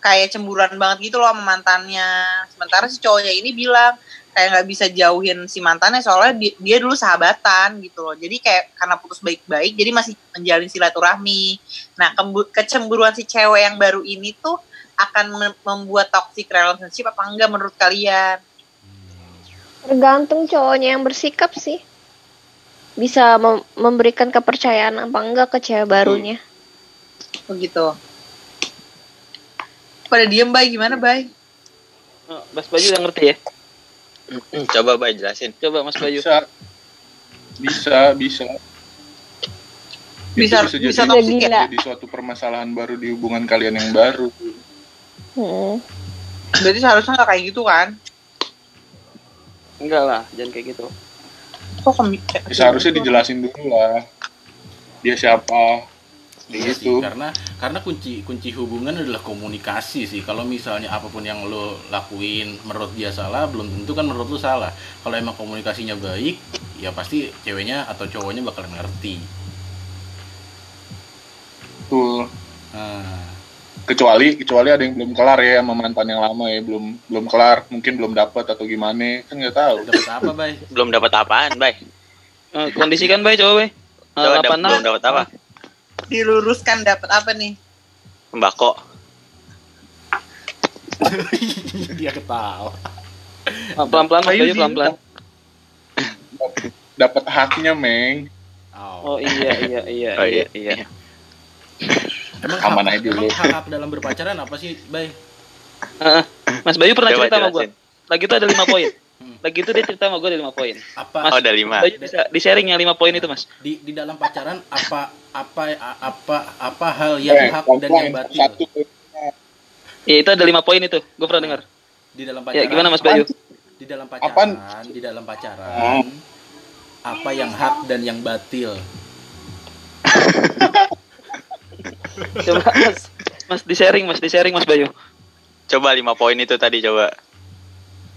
kayak cemburuan banget gitu loh sama mantannya. Sementara si cowoknya ini bilang kayak nggak bisa jauhin si mantannya soalnya dia, dia dulu sahabatan gitu loh. Jadi kayak karena putus baik-baik jadi masih menjalin silaturahmi. Nah kecemburuan si cewek yang baru ini tuh akan mem- membuat toxic relationship apa enggak menurut kalian Tergantung cowoknya yang bersikap sih. bisa mem- memberikan kepercayaan apa enggak ke cewek barunya. Begitu. Pada diem bay gimana bay? Oh, Mas Bayu udah ngerti ya? Coba Bay jelasin. Coba Mas Bayu. Bisa. Bisa, bisa. Bisa- Itu bisa jadi- toksik ya? jadi suatu permasalahan baru di hubungan kalian yang baru. Hmm. Berarti seharusnya nggak kayak gitu kan? Enggak lah, jangan kayak gitu. Kok kemi- Ya, seharusnya dijelasin dulu lah. Dia siapa? Iya sih, Gitu. karena karena kunci kunci hubungan adalah komunikasi sih. Kalau misalnya apa pun yang lo lakuin menurut dia salah, belum tentu kan menurut lo salah. Kalau emang komunikasinya baik, ya pasti ceweknya atau cowoknya bakalan ngerti. Tuh. Nah, Kecuali kecuali ada yang belum kelar ya sama mantan yang lama ya, belum belum kelar, mungkin belum dapat atau gimana, kan nggak tahu. dapat apa, Bay? Belum dapat apaan, Bay? Eh, kondisikan Bay coba Bay. Eh, Coba dap- 86. belum dapat apa? diluruskan dapat apa nih? Tembakau. dia ketawa. Ah, Pelan-pelan Mas Bayu Bayu di- pelan-pelan. Dapat haknya, Meng. Oh. Oh iya iya iya Oh, iya iya. iya. Emang Aman hak, aja dulu. emang hak, hak dalam berpacaran apa sih, Bay? Heeh. Mas Bayu pernah Coba cerita sama gue. jelasin. Lagi itu ada lima poin. Hmm. Lagi itu dia cerita sama gue ada lima poin. Apa Mas, Oh, ada lima. Bayu bisa di sharing yang lima poin itu Mas. di di dalam pacaran apa apa apa apa hal yang Eh, hak dan yang batil Satu. Ya itu ada lima poin itu. Gue pernah dengar. di dalam Ya pacaran? gimana Mas Bayu? Di dalam Apaan? pacaran, di dalam pacaran. Apa yang hak dan yang batil? Coba Mas. Mas di sharing Mas di sharing Mas Bayu. Coba lima poin itu tadi coba.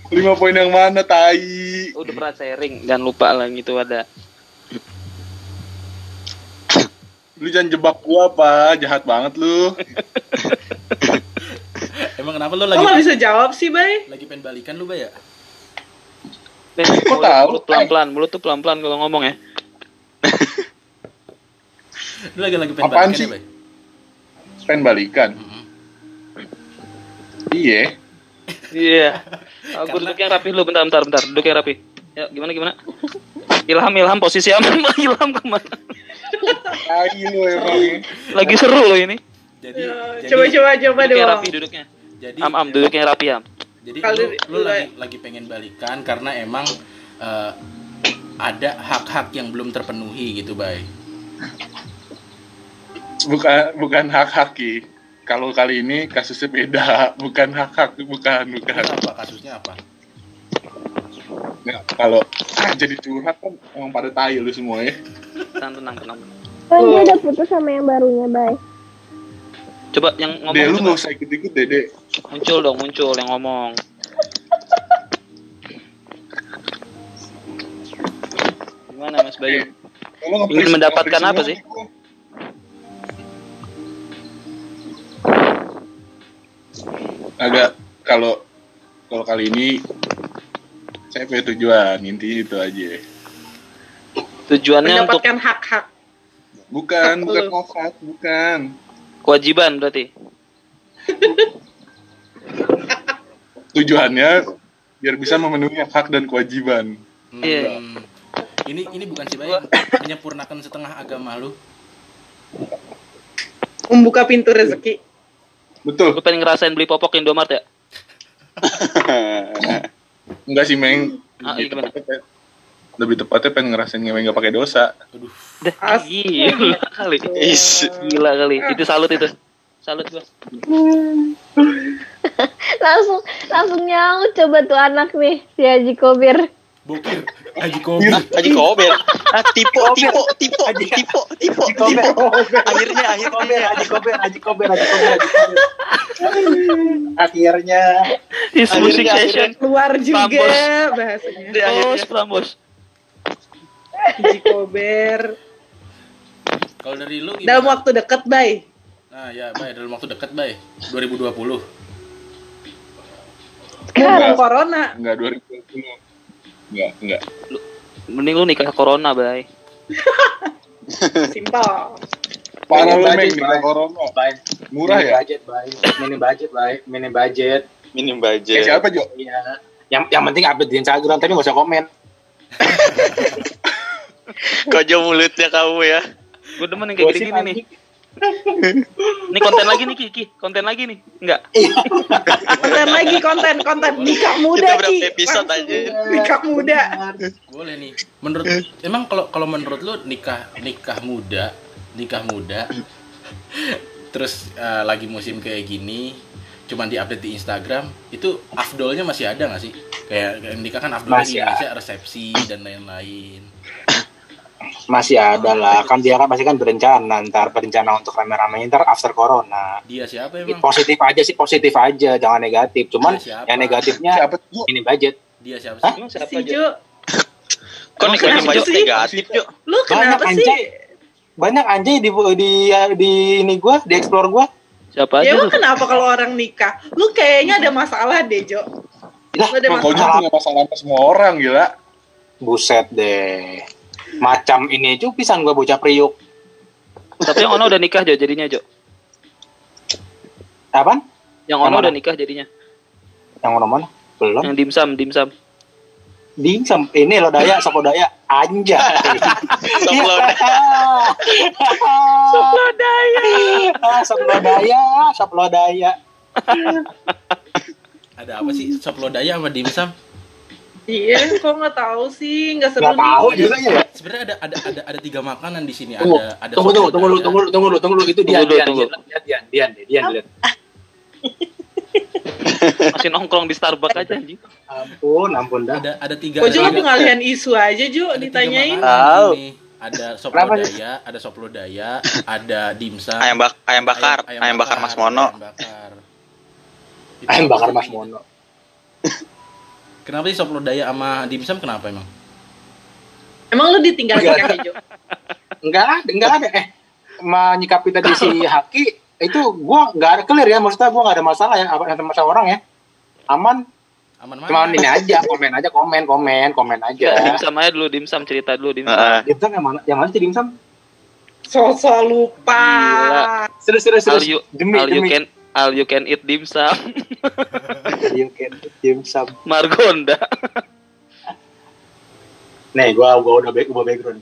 Lima poin yang mana, tai? Udah pernah sharing. Jangan lupa lah gitu ada. Lu jangan jebak gua, apa? Jahat banget lu. Emang kenapa Lo lagi nggak bisa jawab sih, Bay? lagi pengen balikan lu, Bay ya? Nih, Kok mulut, tahu? mulut pelan-pelan, mulut tuh pelan-pelan kalau ngomong ya. Lu lagi lagi pengen Apaan balikan sih? ya, Bay? Pengen balikan. Mm-mm. Iya. Iya. Aku duduk yang rapi lu, bentar, bentar, bentar. Duduk yang rapi. Ya, gimana, gimana? Ilham, ilham, posisi aman. ilham ke mana? Tai lu emang. Lagi seru loh ini. Jadi, Ya, jadi, Coba, coba, coba Duduk yang dong. rapi duduknya. jadi, Am, am, duduk yang rapi, am. jadi lu, lu dulu, lagi lagi pengen balikan karena emang eh, ada hak-hak yang belum terpenuhi gitu, Bay. Bukan bukan hak-hak, Ki. Kalau kali ini kasusnya beda, bukan hak-hak, bukan, bukan. Terus apa kasusnya apa? Nggak, kalau ah, jadi curhat kan emang pada tai lu semua ya. Tenang, tenang, tenang. Kan dia udah putus sama yang barunya, Bay. Coba yang ngomong Deh, lu nggak usah ikut-ikut, Dede. muncul dong, muncul yang ngomong. Gimana Mas Bayu? Ingin mendapatkan apa sih? gua. Agak kalau kalau kali ini saya punya tujuan intinya itu aja. Tujuannya untuk Mendapatkan hak-hak. Bukan, Hak bukan hak, bukan. kewajiban berarti. Tujuannya biar bisa memenuhi hak dan kewajiban. Hmm, Iya. Ini ini bukan sih, Bay, menyempurnakan setengah agama lu. Membuka pintu rezeki. Betul. Lu pengen ngerasain beli popok Indomaret ya? Enggak sih, Meng. Ah, Lebih gimana? tepatnya, lebih tepatnya pengen ngerasain ngewe nggak pakai dosa. Aduh. Dah, gila kali. Is. Gila kali. Itu salut itu. Salut gua. langsung langsung nyaut coba tuh anak nih si Haji Kobir. Bokir, Haji Kobi. Haji Kober. Ah, tipe, tipe, tipe, tipe, tipe, tipe. Akhirnya, Haji Kober, akhirnya. Haji Kober, Haji Kober, Haji Kober, Haji Kober. Akhirnya akhirnya. session. Keluar juga Prambos. bahasanya. Akhirnya. Prambos. Haji Kober. Kalau dari lu gimana? Dalam waktu dekat, Bay. Nah, ya, Bay, dalam waktu dekat, Bay. 2020. Sekarang corona. Enggak 2020. Enggak, enggak. Mending lu nikah corona, Bay. Simpel. Parah lu, Meng, Bay. di corona. baik. Murah Mini ya? budget, baik. Mini budget, baik. Mini budget. Minim Eh, budget. siapa, Jo? Iya. Yang yang penting update di Instagram tapi nggak usah komen. Kojo mulutnya kamu ya. Gue demen yang kayak gini-gini nih. Ini konten lagi nih Kiki, konten lagi nih. Enggak. konten lagi konten konten nikah muda Kita berapa episode Langsung aja? nikah muda Boleh nih. Menurut emang kalau kalau menurut lu nikah nikah muda, nikah muda terus eh, lagi musim kayak gini cuman diupdate di Instagram itu afdolnya masih ada nggak sih? Kayak kayak nikah kan afdolnya di Masih Indonesia resepsi dan lain-lain. Masih ada lah, kan dia kan pasti kan berencana ntar berencana untuk rame-rame ntar after corona. Dia siapa emang? Positif aja sih, positif aja, jangan negatif. Cuman yang negatifnya Siapa ini budget. Dia siapa Hah? sih? Emang siapa si aja? Jo Kok banyak sih? negatif yuk? lu kenapa Banyak sih anjay. Banyak anjay di di di ini gua, di explore gua. Siapa ya aja tuh? kenapa kalau orang nikah lu kayaknya ada masalah deh Jo Lah, lu ada punya masalah sama semua orang gila. buset deh. Macam ini aja pisan gua bocah priuk. Tapi yang Ono udah nikah Jo jadinya Jo. Apaan? Yang Yang Ono mana? udah nikah jadinya. Yang mana mana? Belum. Yang dimsum, dimsum. Dimsum. Ini lo daya, lo daya. Anjay. Sop lo Sop lo daya. Sop lo daya, lo daya. Ada apa sih? Sop lodaya sama dimsum? Iya kok nggak tahu sih nggak seru Gak tahu juga ya. Sebenarnya ada ada ada ada tiga makanan di sini. Tunggu, Ada ada tunggu, tunggu, tunggu, lodaya. tunggu, tunggu, tunggu, tunggu, itu Dian, Tunggu dulu, Dian, tunggu. Dian, Dian, Dian, Dian, Dian, Dian. Masih nongkrong di Starbucks aja anjing. Ampun, ampun dah. Ada ada tiga. Kok tiga- pengalihan isu aja tiga ditanyain Tahu. Ada sop Kenapa, lodaya, ada sop lodaya, ada dimsum. Ayam bak ayam bakar, ayam, bakar Mas Mono. Ayam bakar. Itu Ayam bakar Mas? Mono. Kenapa sih sop lodaya sama dimsum kenapa emang? emang lu ditinggal Enggak. ya Jo Enggak ada, enggak ada. Eh, menyikapi tadi si Haki, itu gua enggak ada clear ya. Maksudnya gua enggak ada masalah ya. Apa masalah orang ya. Aman, Aman mana? cuma ini aja, komen aja, komen, komen, komen Ya, aja. dimsum aja dulu, dimsum cerita dulu dimsum. Heeh. Dimsum yang mana? Yang mana sih dimsum? sosok lupa. Serius, serius, All serius. you, Demi, all you demi. can all you can eat dimsum. You can eat dimsum. Margonda. Nih, gua gua udah back, gua background.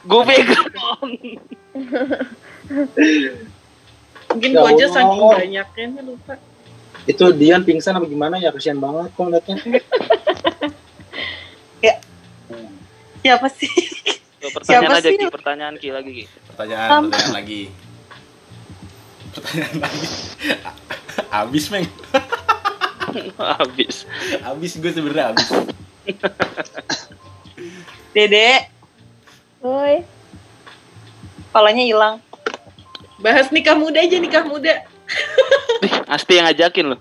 Gue background. mungkin Ya gua aja saking banyaknya nih lupa Itu Dian pingsan apa gimana ya? Kasihan banget kok ngeliatnya. Siapa sih? Tuh, Pertanyaan Siapa aja sih? Ki, pertanyaan Ki lagi Ki. Pertanyaan, pertanyaan lagi. Pertanyaan lagi. Abis, Meng. Habis. Abis gue sebenarnya abis. Dede, Woi, kepalanya hilang. bahas nikah muda aja nikah muda Ih, Asti yang ngajakin loh.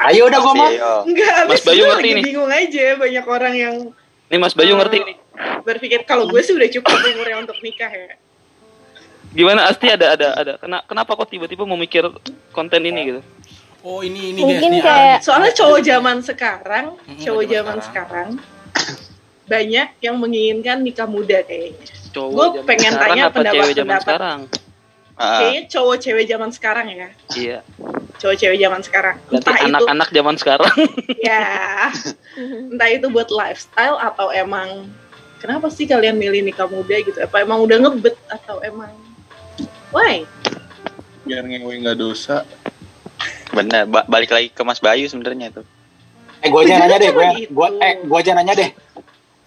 Ayo udah gua mau. Enggak, Mas abis Bayu gue ngerti lagi nih. bingung aja banyak orang yang Nih Mas Bayu Eh, ngerti nih. berpikir kalau gue sih udah cukup umurnya untuk nikah ya. Gimana Asti ada ada ada. Kena- Kenapa kok tiba-tiba mau mikir konten ini gitu? Oh, ini ini Mungkin guys, nih, kayak- ah, Soalnya cowok zaman sekarang, Mm-mm, cowok zaman zaman sekarang banyak yang menginginkan nikah muda kayaknya. Cowok Gua zaman pengen sekarang tanya zaman pendapat-pendapat. sekarang? Heeh. Kayaknya cowok cewek zaman sekarang ya. Iya. Cowok cewek zaman sekarang. Berarti Entah itu anak-anak zaman sekarang. ya entah itu buat lifestyle atau emang kenapa sih kalian milih nikah muda gitu? Apa emang udah ngebet atau emang why? Biar ngewe nggak dosa. Bener, ba- balik lagi ke Mas Bayu sebenarnya tuh. Eh, gua aja nanya deh, cuma gua, gitu. gua eh gua aja nanya deh.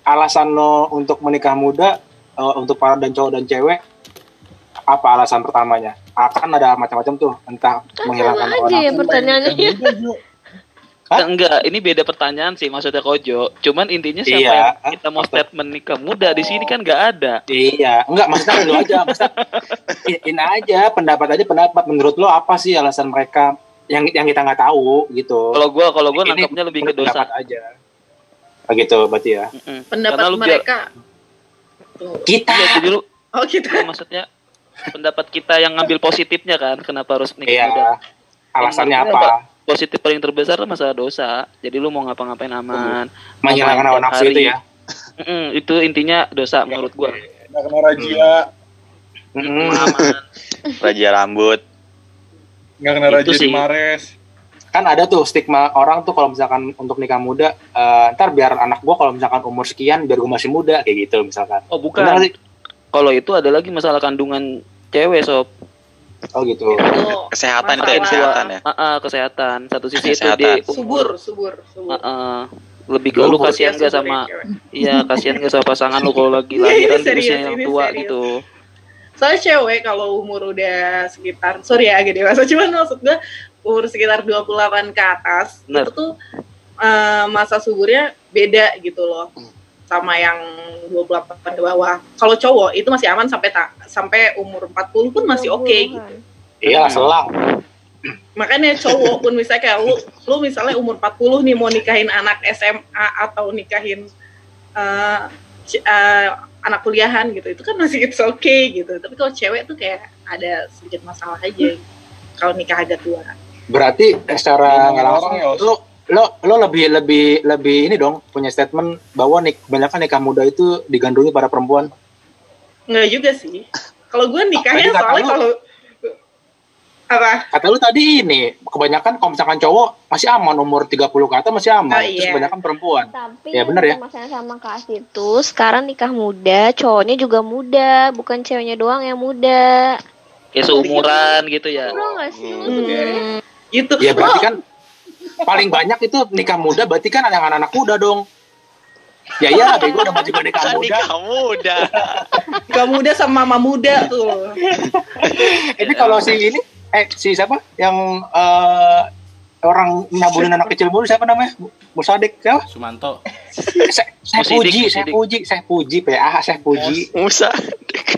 Alasan lo untuk menikah muda eh, untuk para dan cowok dan cewek apa alasan pertamanya? Akan ada macam-macam tuh, entah kan menghilangkan sama aja orang ya pertanyaannya. Hah? Enggak, ini beda pertanyaan sih maksudnya Kojo. Cuman intinya siapa Iya. yang kita mau statement nikah muda di sini kan nggak ada. Iya, enggak maksudnya lu aja, maksudnya in- aja pendapat aja pendapat menurut lo apa sih alasan mereka yang yang kita nggak tahu gitu. Kalau gua kalau gua Ini nangkapnya lebih ke pendapat dosa. aja. Begitu berarti ya. Mm-mm. Pendapat Karena lu biar- mereka. Tuh. Kita Iya, jadi lu Oh kita. ya, maksudnya pendapat kita yang ngambil positifnya kan kenapa harus nikah iya. muda. Alasannya apa? Positif paling terbesar masalah dosa. Jadi lu mau ngapa-ngapain aman. Menghilangkan hawa tiap nafsu hari. itu ya. Mm-mm, itu intinya dosa menurut gua. Nggak kena razia. Mm-mm. aman. Raja rambut. Nggak kena Itu sih. di Mares. kan ada tuh stigma orang tuh kalau misalkan untuk nikah muda eh, ntar biar anak gua kalau misalkan umur sekian biar gua masih muda kayak gitu misalkan Oh bukan. Kalau itu ada lagi masalah kandungan cewek sob. Oh gitu Itu Kesehatan itu ya, kesehatan ya. Ah, ah, kesehatan. Satu sisi itu Kesehatan. di subur subur subur Ah, ah. lebih ke lu kasihan gak sama ya, cewek. iya kasihan gak sama pasangan lu kalau lagi Iya, lahiran di usia yang tua serius. gitu. soalnya cewek kalau umur udah sekitar sorry ya agak dewasa cuman maksud gue umur sekitar 28 ke atas Bener. itu tuh eh, masa suburnya beda gitu loh sama yang 28 ke bawah. Kalau cowok itu masih aman sampai tak sampai umur 40 pun masih oke gitu. iya selang. Makanya cowok pun misalnya kayak lu lu misalnya umur 40 nih mau nikahin anak SMA atau nikahin eh, c- eh, anak kuliahan gitu itu kan masih it's okay gitu. Tapi kalau cewek tuh kayak ada sedikit masalah aja. Kalau nikah agak tua. Berarti secara nggak langsung orang ya, Os. Lo lo lebih lebih lebih ini dong punya statement bahwa nik kebanyakan nikah muda itu digandrungi para perempuan nggak juga sih kalau gue nikahnya kata soalnya kalau apa kata lu tadi ini kebanyakan kalau misalkan cowok masih aman umur 30 ke atas masih aman Oh, terus iya. kebanyakan perempuan Tapi Ya, bener ya. masalah sama Kak itu sekarang nikah muda, cowoknya juga muda, bukan ceweknya doang yang muda. Kayak seumuran gitu ya. Bro nggak sih? Hmm. gitu ya berarti kan paling banyak itu nikah muda berarti kan anak-anak muda dong. Ya iya bego udah maju nikah muda. nikah muda. nikah muda sama mama muda tuh. Ini kalau si ini eh si siapa? Yang eh, orang nyaburin anak kecil mulu siapa namanya? Musadik siapa? Sumanto. Saya puji saya puji saya puji PA saya puji. Musa.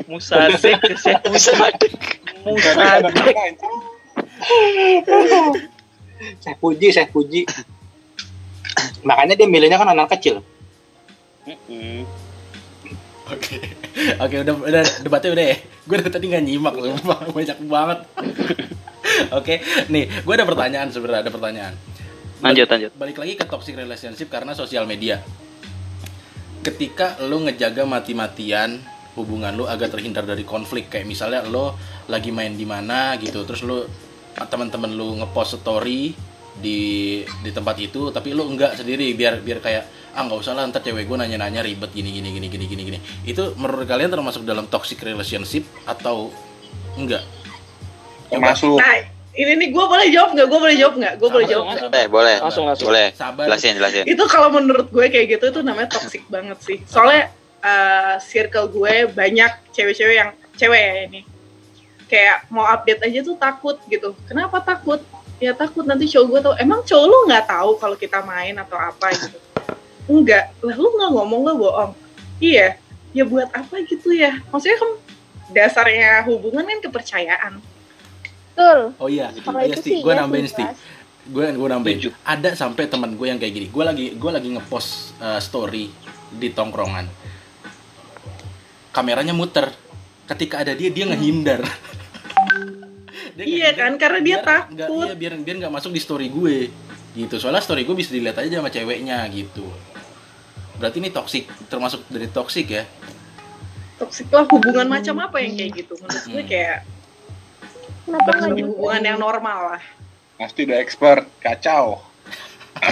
Musadek, Musa. Musadek. Saya puji saya puji makanya dia milihnya kan anak kecil. Oke, oke udah udah debatnya udah ya. Gue dari tadi nggak nyimak sumpah banyak banget. oke, nih gue ada pertanyaan sebenarnya ada pertanyaan. Lanjut, lanjut. Balik lagi ke toxic relationship karena sosial media. Ketika lo ngejaga mati-matian hubungan lo agar terhindar dari konflik kayak misalnya lo lagi main di mana gitu terus lo teman-teman lo ngepost story di di tempat itu tapi lo enggak sendiri biar biar kayak ah nggak usah lah ntar cewek gue nanya-nanya ribet gini gini gini gini gini gini itu menurut kalian termasuk dalam toxic relationship atau enggak Termasuk. nah ini nih gue boleh jawab nggak gue boleh jawab nggak gue boleh jawab nggak Eh, boleh. Langsung, langsung. Boleh. Sabar. Jelasin, jelasin. itu kalau menurut gue kayak gitu itu namanya toxic banget sih soalnya eh, circle gue banyak cewek-cewek yang cewek ya ini kayak mau update aja tuh takut gitu. Kenapa takut? Ya takut nanti cowok gue tau emang cowok lu nggak tahu kalau kita main atau apa? Gitu. Enggak. Lah lu nggak ngomong lu bohong. Iya. Ya buat apa gitu ya? Maksudnya kan dasarnya hubungan kan kepercayaan. Betul. oh iya Kalau iya itu sih gue ya, nambahin sih, gue gue nambahin. Ada sampai teman gue yang kayak gini. Gue lagi gue lagi ngepost uh, story di tongkrongan. Kameranya muter ketika ada dia dia ngehindar Dia Iya ngehindar kan, karena dia biar takut. nggak- iya biar biar nggak masuk di story gue gitu soalnya story gue bisa dilihat aja sama ceweknya gitu berarti ini toxic termasuk dari toxic ya toxic lah hubungan macam apa yang kayak gitu menurut gue Hmm. kayak Kenapa hubungan yang normal lah Pasti udah expert. Kacau.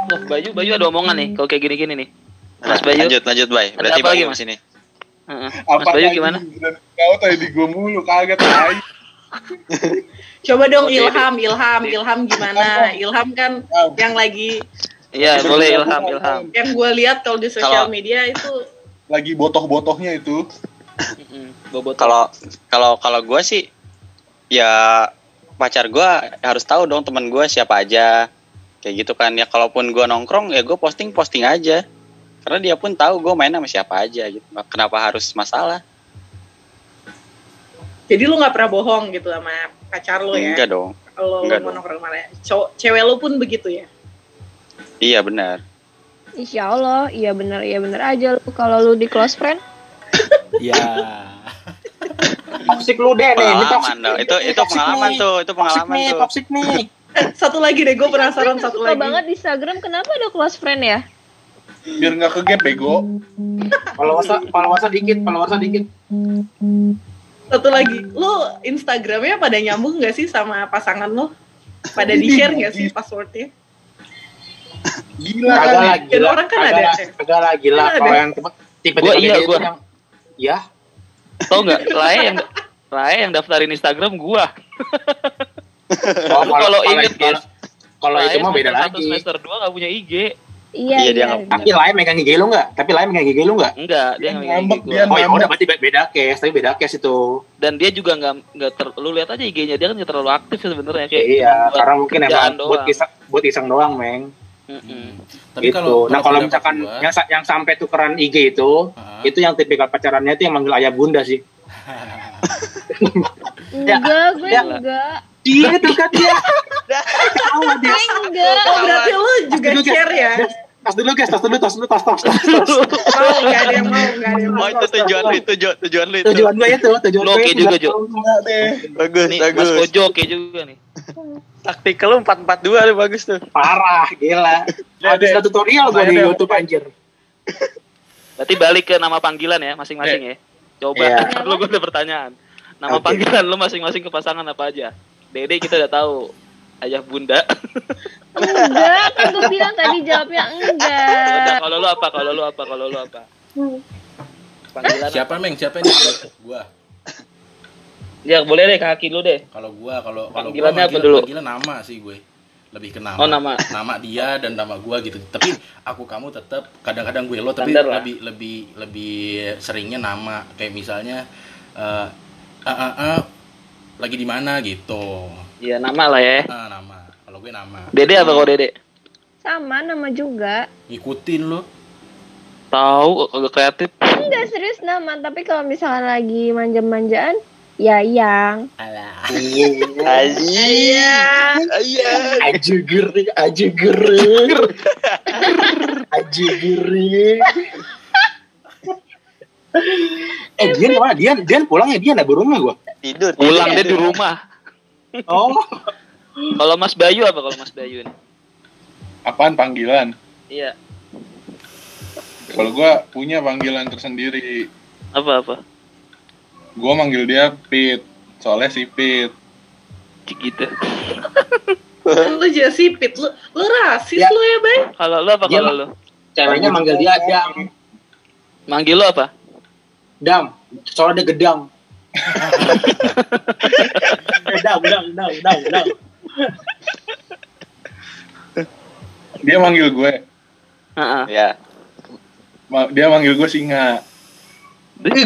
Wah, Bayu, Bayu ada omongan nih kalau kayak gini-gini nih. Mas Bayu. lanjut, lanjut, Bay. Berarti apa lagi, Bayu Mas? di Heeh. Mas Apa Bayu lagi? gimana? Kau tadi di gue mulu kaget tai. coba dong Oke, ilham ilham ilham gimana ilham kan yang lagi Iya, boleh Ilham, Ilham. yang gue lihat kalau di sosial Kalau- media itu Lagi botoh-botohnya itu. Kalau kalau kalau gue sih ya pacar gue harus tahu dong teman gue siapa aja kayak gitu kan ya kalaupun gue nongkrong ya gue posting posting aja karena dia pun tahu gue main sama siapa aja gitu. Kenapa harus masalah? Jadi lu nggak pernah bohong gitu sama pacar lu ya? Enggak dong. Kalau lu Enggak mau dong. nongkrong mana cowok cewek lu pun begitu ya? Iya benar. Insya Allah, iya bener, iya bener aja lu. Kalau lu di close friend. ya toxic lu deh nih ini toxic dong. nih, itu itu toxic pengalaman nih. tuh itu toxic pengalaman nih tuh. toxic nih. Eh, satu lagi deh gue penasaran satu suka lagi. banget di Instagram, kenapa ada close friend ya? Biar nggak ke gap bego. followersnya followersnya dikit followersnya dikit satu lagi lu Instagramnya pada nyambung gak sih sama pasangan lu Pada di-share nggak sih passwordnya? Gila kan? lah, Kan gila. orang kan ada. lah, kagak lah, gila. Kan Kalau ada. yang tipe- kayak iya, gitu gua. yang ya Tau nggak? Lae yang Lae yang daftarin Instagram gua. Oh, kalau inget, kalau- guys. kalau itu mah beda lagi. Semester 2 nggak punya IG. Iya, Iya, dia iya. Tapi lain megang IG lu nggak? Tapi lain megang IG lu nggak? Enggak, dia megang dia gua. Oh ya udah berarti be- beda case, tapi beda case itu. Dan dia juga nggak nggak ter, lu lihat aja IG-nya dia kan nggak terlalu aktif ya sebenarnya kayak Iya, karena mungkin emang buat iseng buat iseng doang, Meng. Tapi gitu. kalau nah kalau misalkan gua- yang yang sampai tukeran IG itu, itu yang tipikal pacarannya itu yang manggil ayah bunda sih. Enggak, gue Ya. enggak. Dia tuh kan dia. Tahu dia. Enggak. Oh berarti lu juga share ya? Tas dulu guys, tas dulu, tas dulu, tas, tas, tas, tas. Mau nggak ada yang mau, nggak ada yang Oh mau. itu tujuan lu, itu tujuan lu itu. Tujuan gue itu, tujuan Lo gue oke juga, Jo. Bagus, Nih, Mas bagus. Kojo oke juga nih. Taktikal lu 442 lu bagus tuh. Parah, gila. Ada tutorial gue di. YouTube anjir. Berarti balik ke nama panggilan ya masing-masing ya. Coba, Iya. lu gue ada pertanyaan. Nama Oke. panggilan lu masing-masing ke pasangan apa aja? Dede kita udah tahu. Ayah bunda. Enggak, kan gue bilang tadi jawabnya Udah, enggak. kalau lu apa? Kalau lu apa? Kalau lu apa? Panggilan Siapa Meng? Siapa ini? Gua. Ya boleh deh kaki lu deh. Kalau gua kalau kalau gua Panggilannya apa manggil, dulu? panggilan nama sih gue. Lebih ke nama. Oh, nama. Nama dia dan nama gua gitu. Tapi aku kamu tetap kadang-kadang gue lo tapi Standar lah. lebih lebih lebih seringnya nama kayak misalnya eh ah, ah, ah, lagi di mana gitu. Ya nama lah ya. Ah, nama. Kalau gue nama. Dede apa kau Dede? Sama nama juga. Ngikutin lo. Tahu agak kreatif. Enggak serius nama, tapi kalau misalnya lagi manja-manjaan, ya yang. Alah. Iya. Iya. Aja geri, aja geri. Aja geri. Eh, Dian ke mana? Dian, Dian pulang ya? Dian ada rumah gua. Tidur. Pulang dia tidur. di rumah. Oh, Kalau Mas Bayu apa kalau Mas Bayu nih? Apaan panggilan? Iya. Kalau gua punya panggilan tersendiri. Apa apa? Gua manggil dia Pit. Soalnya si Pit. Cik gitu. Lu juga sipit, lu, lu rasis Ya. lu ya, Bay? Kalau lu apa Dia kalau lu? ceweknya manggil dia Dam. Manggil lu apa? Dam, soalnya dia gedang. Eh, dam, dam, dam, dam, dam. Dia manggil gue. Heeh. Ya. Ma- Dia manggil gue singa.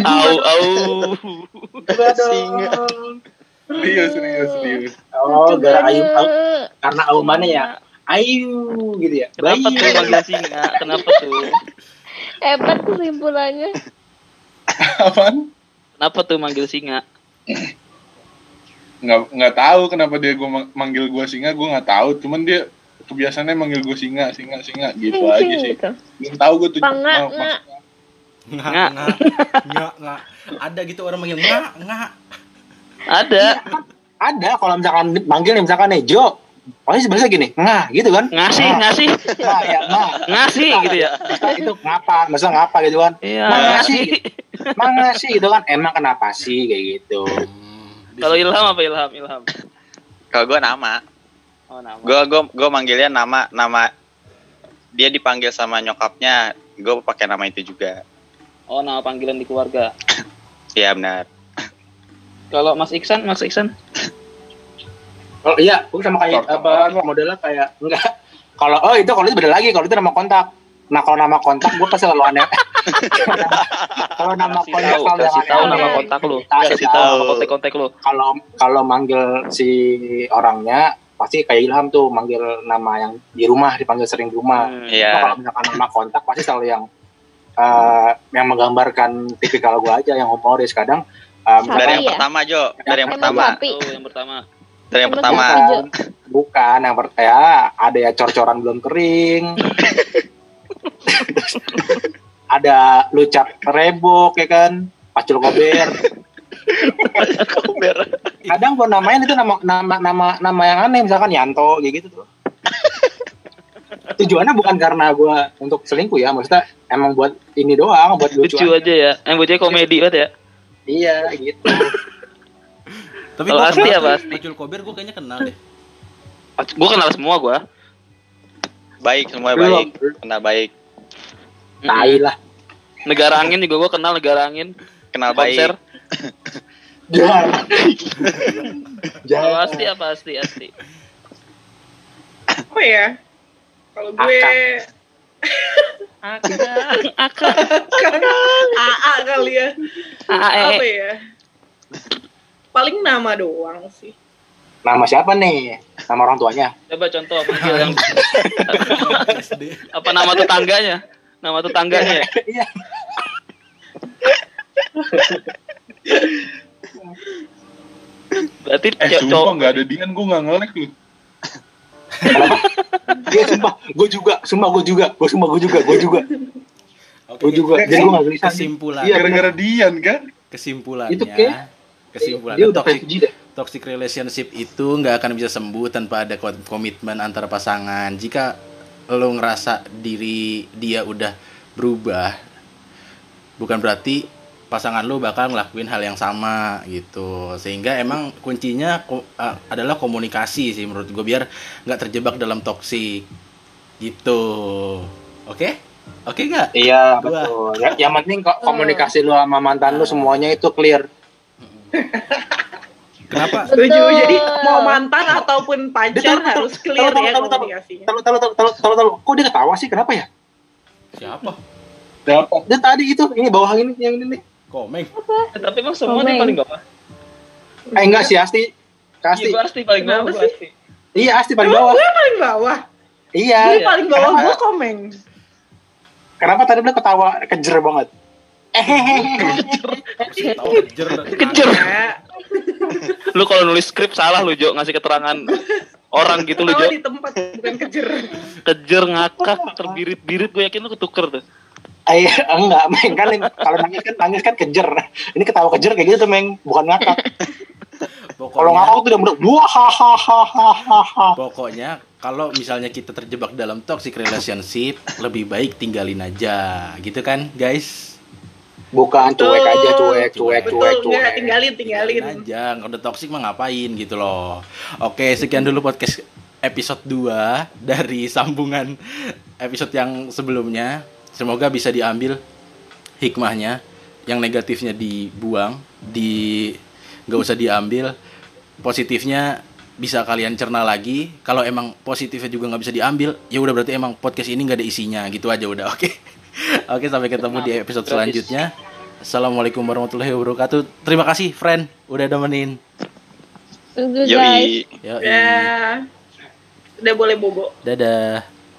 Au au. Singa. Serius, serius, serius. Oh, gara ayu, au- karena aumannya ya. Ayu gitu ya. Kenapa Bayu. tuh manggil singa? Kenapa tuh? Hebat kesimpulannya. Apaan? Kenapa tuh manggil singa? Nggak, nggak tahu kenapa dia gue manggil gue singa, gue nggak tahu. Cuman dia kebiasaannya manggil gue singa, singa, singa gitu aja sih. gitu. Belum tahu gue tuh. Nggak, Nggak. nggak, nggak, nggak. Ada gitu orang manggil nggak, nggak. Ada. Ada kalau misalkan manggil misalkan nih Jo. Pasti sebenarnya gini, ngah gitu kan? Ngasih, Ngah. ngasih. Nah, ya, ngah. Ngasih gitu ya. itu ngapa maksudnya ngapa gitu kan Iya. Ngasih mang ngasih gitu kan emang kenapa sih kayak gitu Hmm, Kalau. Ilham apa Ilham? Ilham. Kalau gue nama. Oh nama. Gue gue gue manggilnya nama nama dia dipanggil sama nyokapnya. Gue pakai nama itu juga. Oh nama panggilan di keluarga. Iya benar. Kalau Mas Iksan, Mas Iksan. Oh iya gue sama kayak Kontak apa modelnya kayak enggak kalau oh itu kalau itu beda lagi kalau itu nama kontak nah kalau nama kontak gue pasti selalu aneh kalau nama Kasih kontak tahu, kasih tahu nama kontak lu. Kasih Kasih tahu. tahu kontak-kontak lu. kalau kalau manggil si orangnya pasti kayak Ilham tuh manggil nama yang di rumah dipanggil sering di rumah Hmm. Nah, Iya. kalau misalkan nama kontak pasti selalu yang eh, yang menggambarkan tipikal gue aja yang humoris kadang eh, Sama Dari yang ya? pertama Jo. Dari yang pertama. Tuh yang pertama. Dari yang pertama. bukan yang per ya ada ya cor-coran belum kering ada lucap rebok ya kan pacul kober Kober. kadang gue namain itu nama nama nama nama yang aneh misalkan Yanto kayak gitu tuh tujuannya bukan karena gue untuk selingkuh ya maksudnya emang buat ini doang buat lucu, Lucu aja ya. Yang bocah komedi banget ya. iya gitu Tapi Kalau Asti apa, Asti? Pacul Kober gue kayaknya kenal deh. gue kenal semua gue Baik, Belum. baik. Kenal baik. Tai lah. negara angin juga gue kenal negara angin Kenal konser baik. Jangan. oh, Jangan. pasti apa pasti pasti Apa ya? Kalau gue AA kali ya. Apa AAE ya? Paling nama doang sih. Nama siapa nih? Nama orang tuanya. coba contoh apa yang apa nama tetangganya nama tetangganya ya? Iya. berarti Eh, cowok sumpah nggak ada Dian, gue nggak ngelek lu. Iya sumpah, gue juga, sumpah gue juga, gue sumpah gue juga, gue juga, Oke, gue juga. Jadi gue gak gelisah. kesimpulan Iya, Gara-gara Dian kan? kesimpulannya Itu kayak- kesimpulan Dia udah toxic 5G deh. toxic relationship itu nggak akan bisa sembuh tanpa ada ko- komitmen antara pasangan jika lo ngerasa diri dia udah berubah bukan berarti pasangan lo bakal ngelakuin hal yang sama gitu sehingga emang kuncinya ko- eh, adalah komunikasi sih menurut gue biar nggak terjebak dalam toxic gitu oke oke nggak Iya Dua. betul. Ya, yang penting kok komunikasi lu sama mantan lu semuanya itu clear. Kenapa Setuju. Jadi mau mantan ataupun pacar harus clear Tahu, tahu, ya komunikasinya. Tahu tahu tahu tahu tahu tahu. Kok dia ketawa sih? Kenapa ya? siapa Siapa? Dia tadi itu, ini bawah ini yang ini nih. komeng Eh, tapi emang semua nih paling bawah Eh enggak sih Asti. Asti. iya gue pasti paling bawah? Asti. Iya Asti paling bawah. gue paling bawah. Iya. Gue paling bawah gue komeng. Kenapa tadi dia ketawa kejer banget? Kejer kejer lu kalau nulis skrip salah lu Jo ngasih keterangan orang gitu lu Jo di tempat bukan kejer. kejer ngakak terbirit-birit gue yakin lu ketuker tuh Eh, enggak, Meng kan kalau nangis kan nangis kan kejer. Ini ketawa kejer kayak gitu tuh, Meng, bukan ngakak. Kalau ngakak tuh udah wah ha ha ha ha ha, ha. Pokoknya kalau misalnya kita terjebak dalam toxic relationship, lebih baik tinggalin aja, gitu kan, guys? Bukan cuek aja, cuek, cuek, Betul, cuek, enggak cuek. tinggalin, tinggalin. aja, kalau udah toxic mah ngapain gitu loh. Oke, sekian dulu podcast episode 2 dari sambungan episode yang sebelumnya. Semoga bisa diambil hikmahnya, yang negatifnya dibuang, di nggak usah diambil, positifnya bisa kalian cerna lagi. Kalau emang positifnya juga nggak bisa diambil, ya udah berarti emang podcast ini nggak ada isinya, gitu aja udah. Oke, oke sampai ketemu di episode selanjutnya. Assalamualaikum warahmatullahi wabarakatuh. Terima kasih, friend, udah nemenin. Yoi. Yoi. Ya. Udah boleh bobo. Dadah.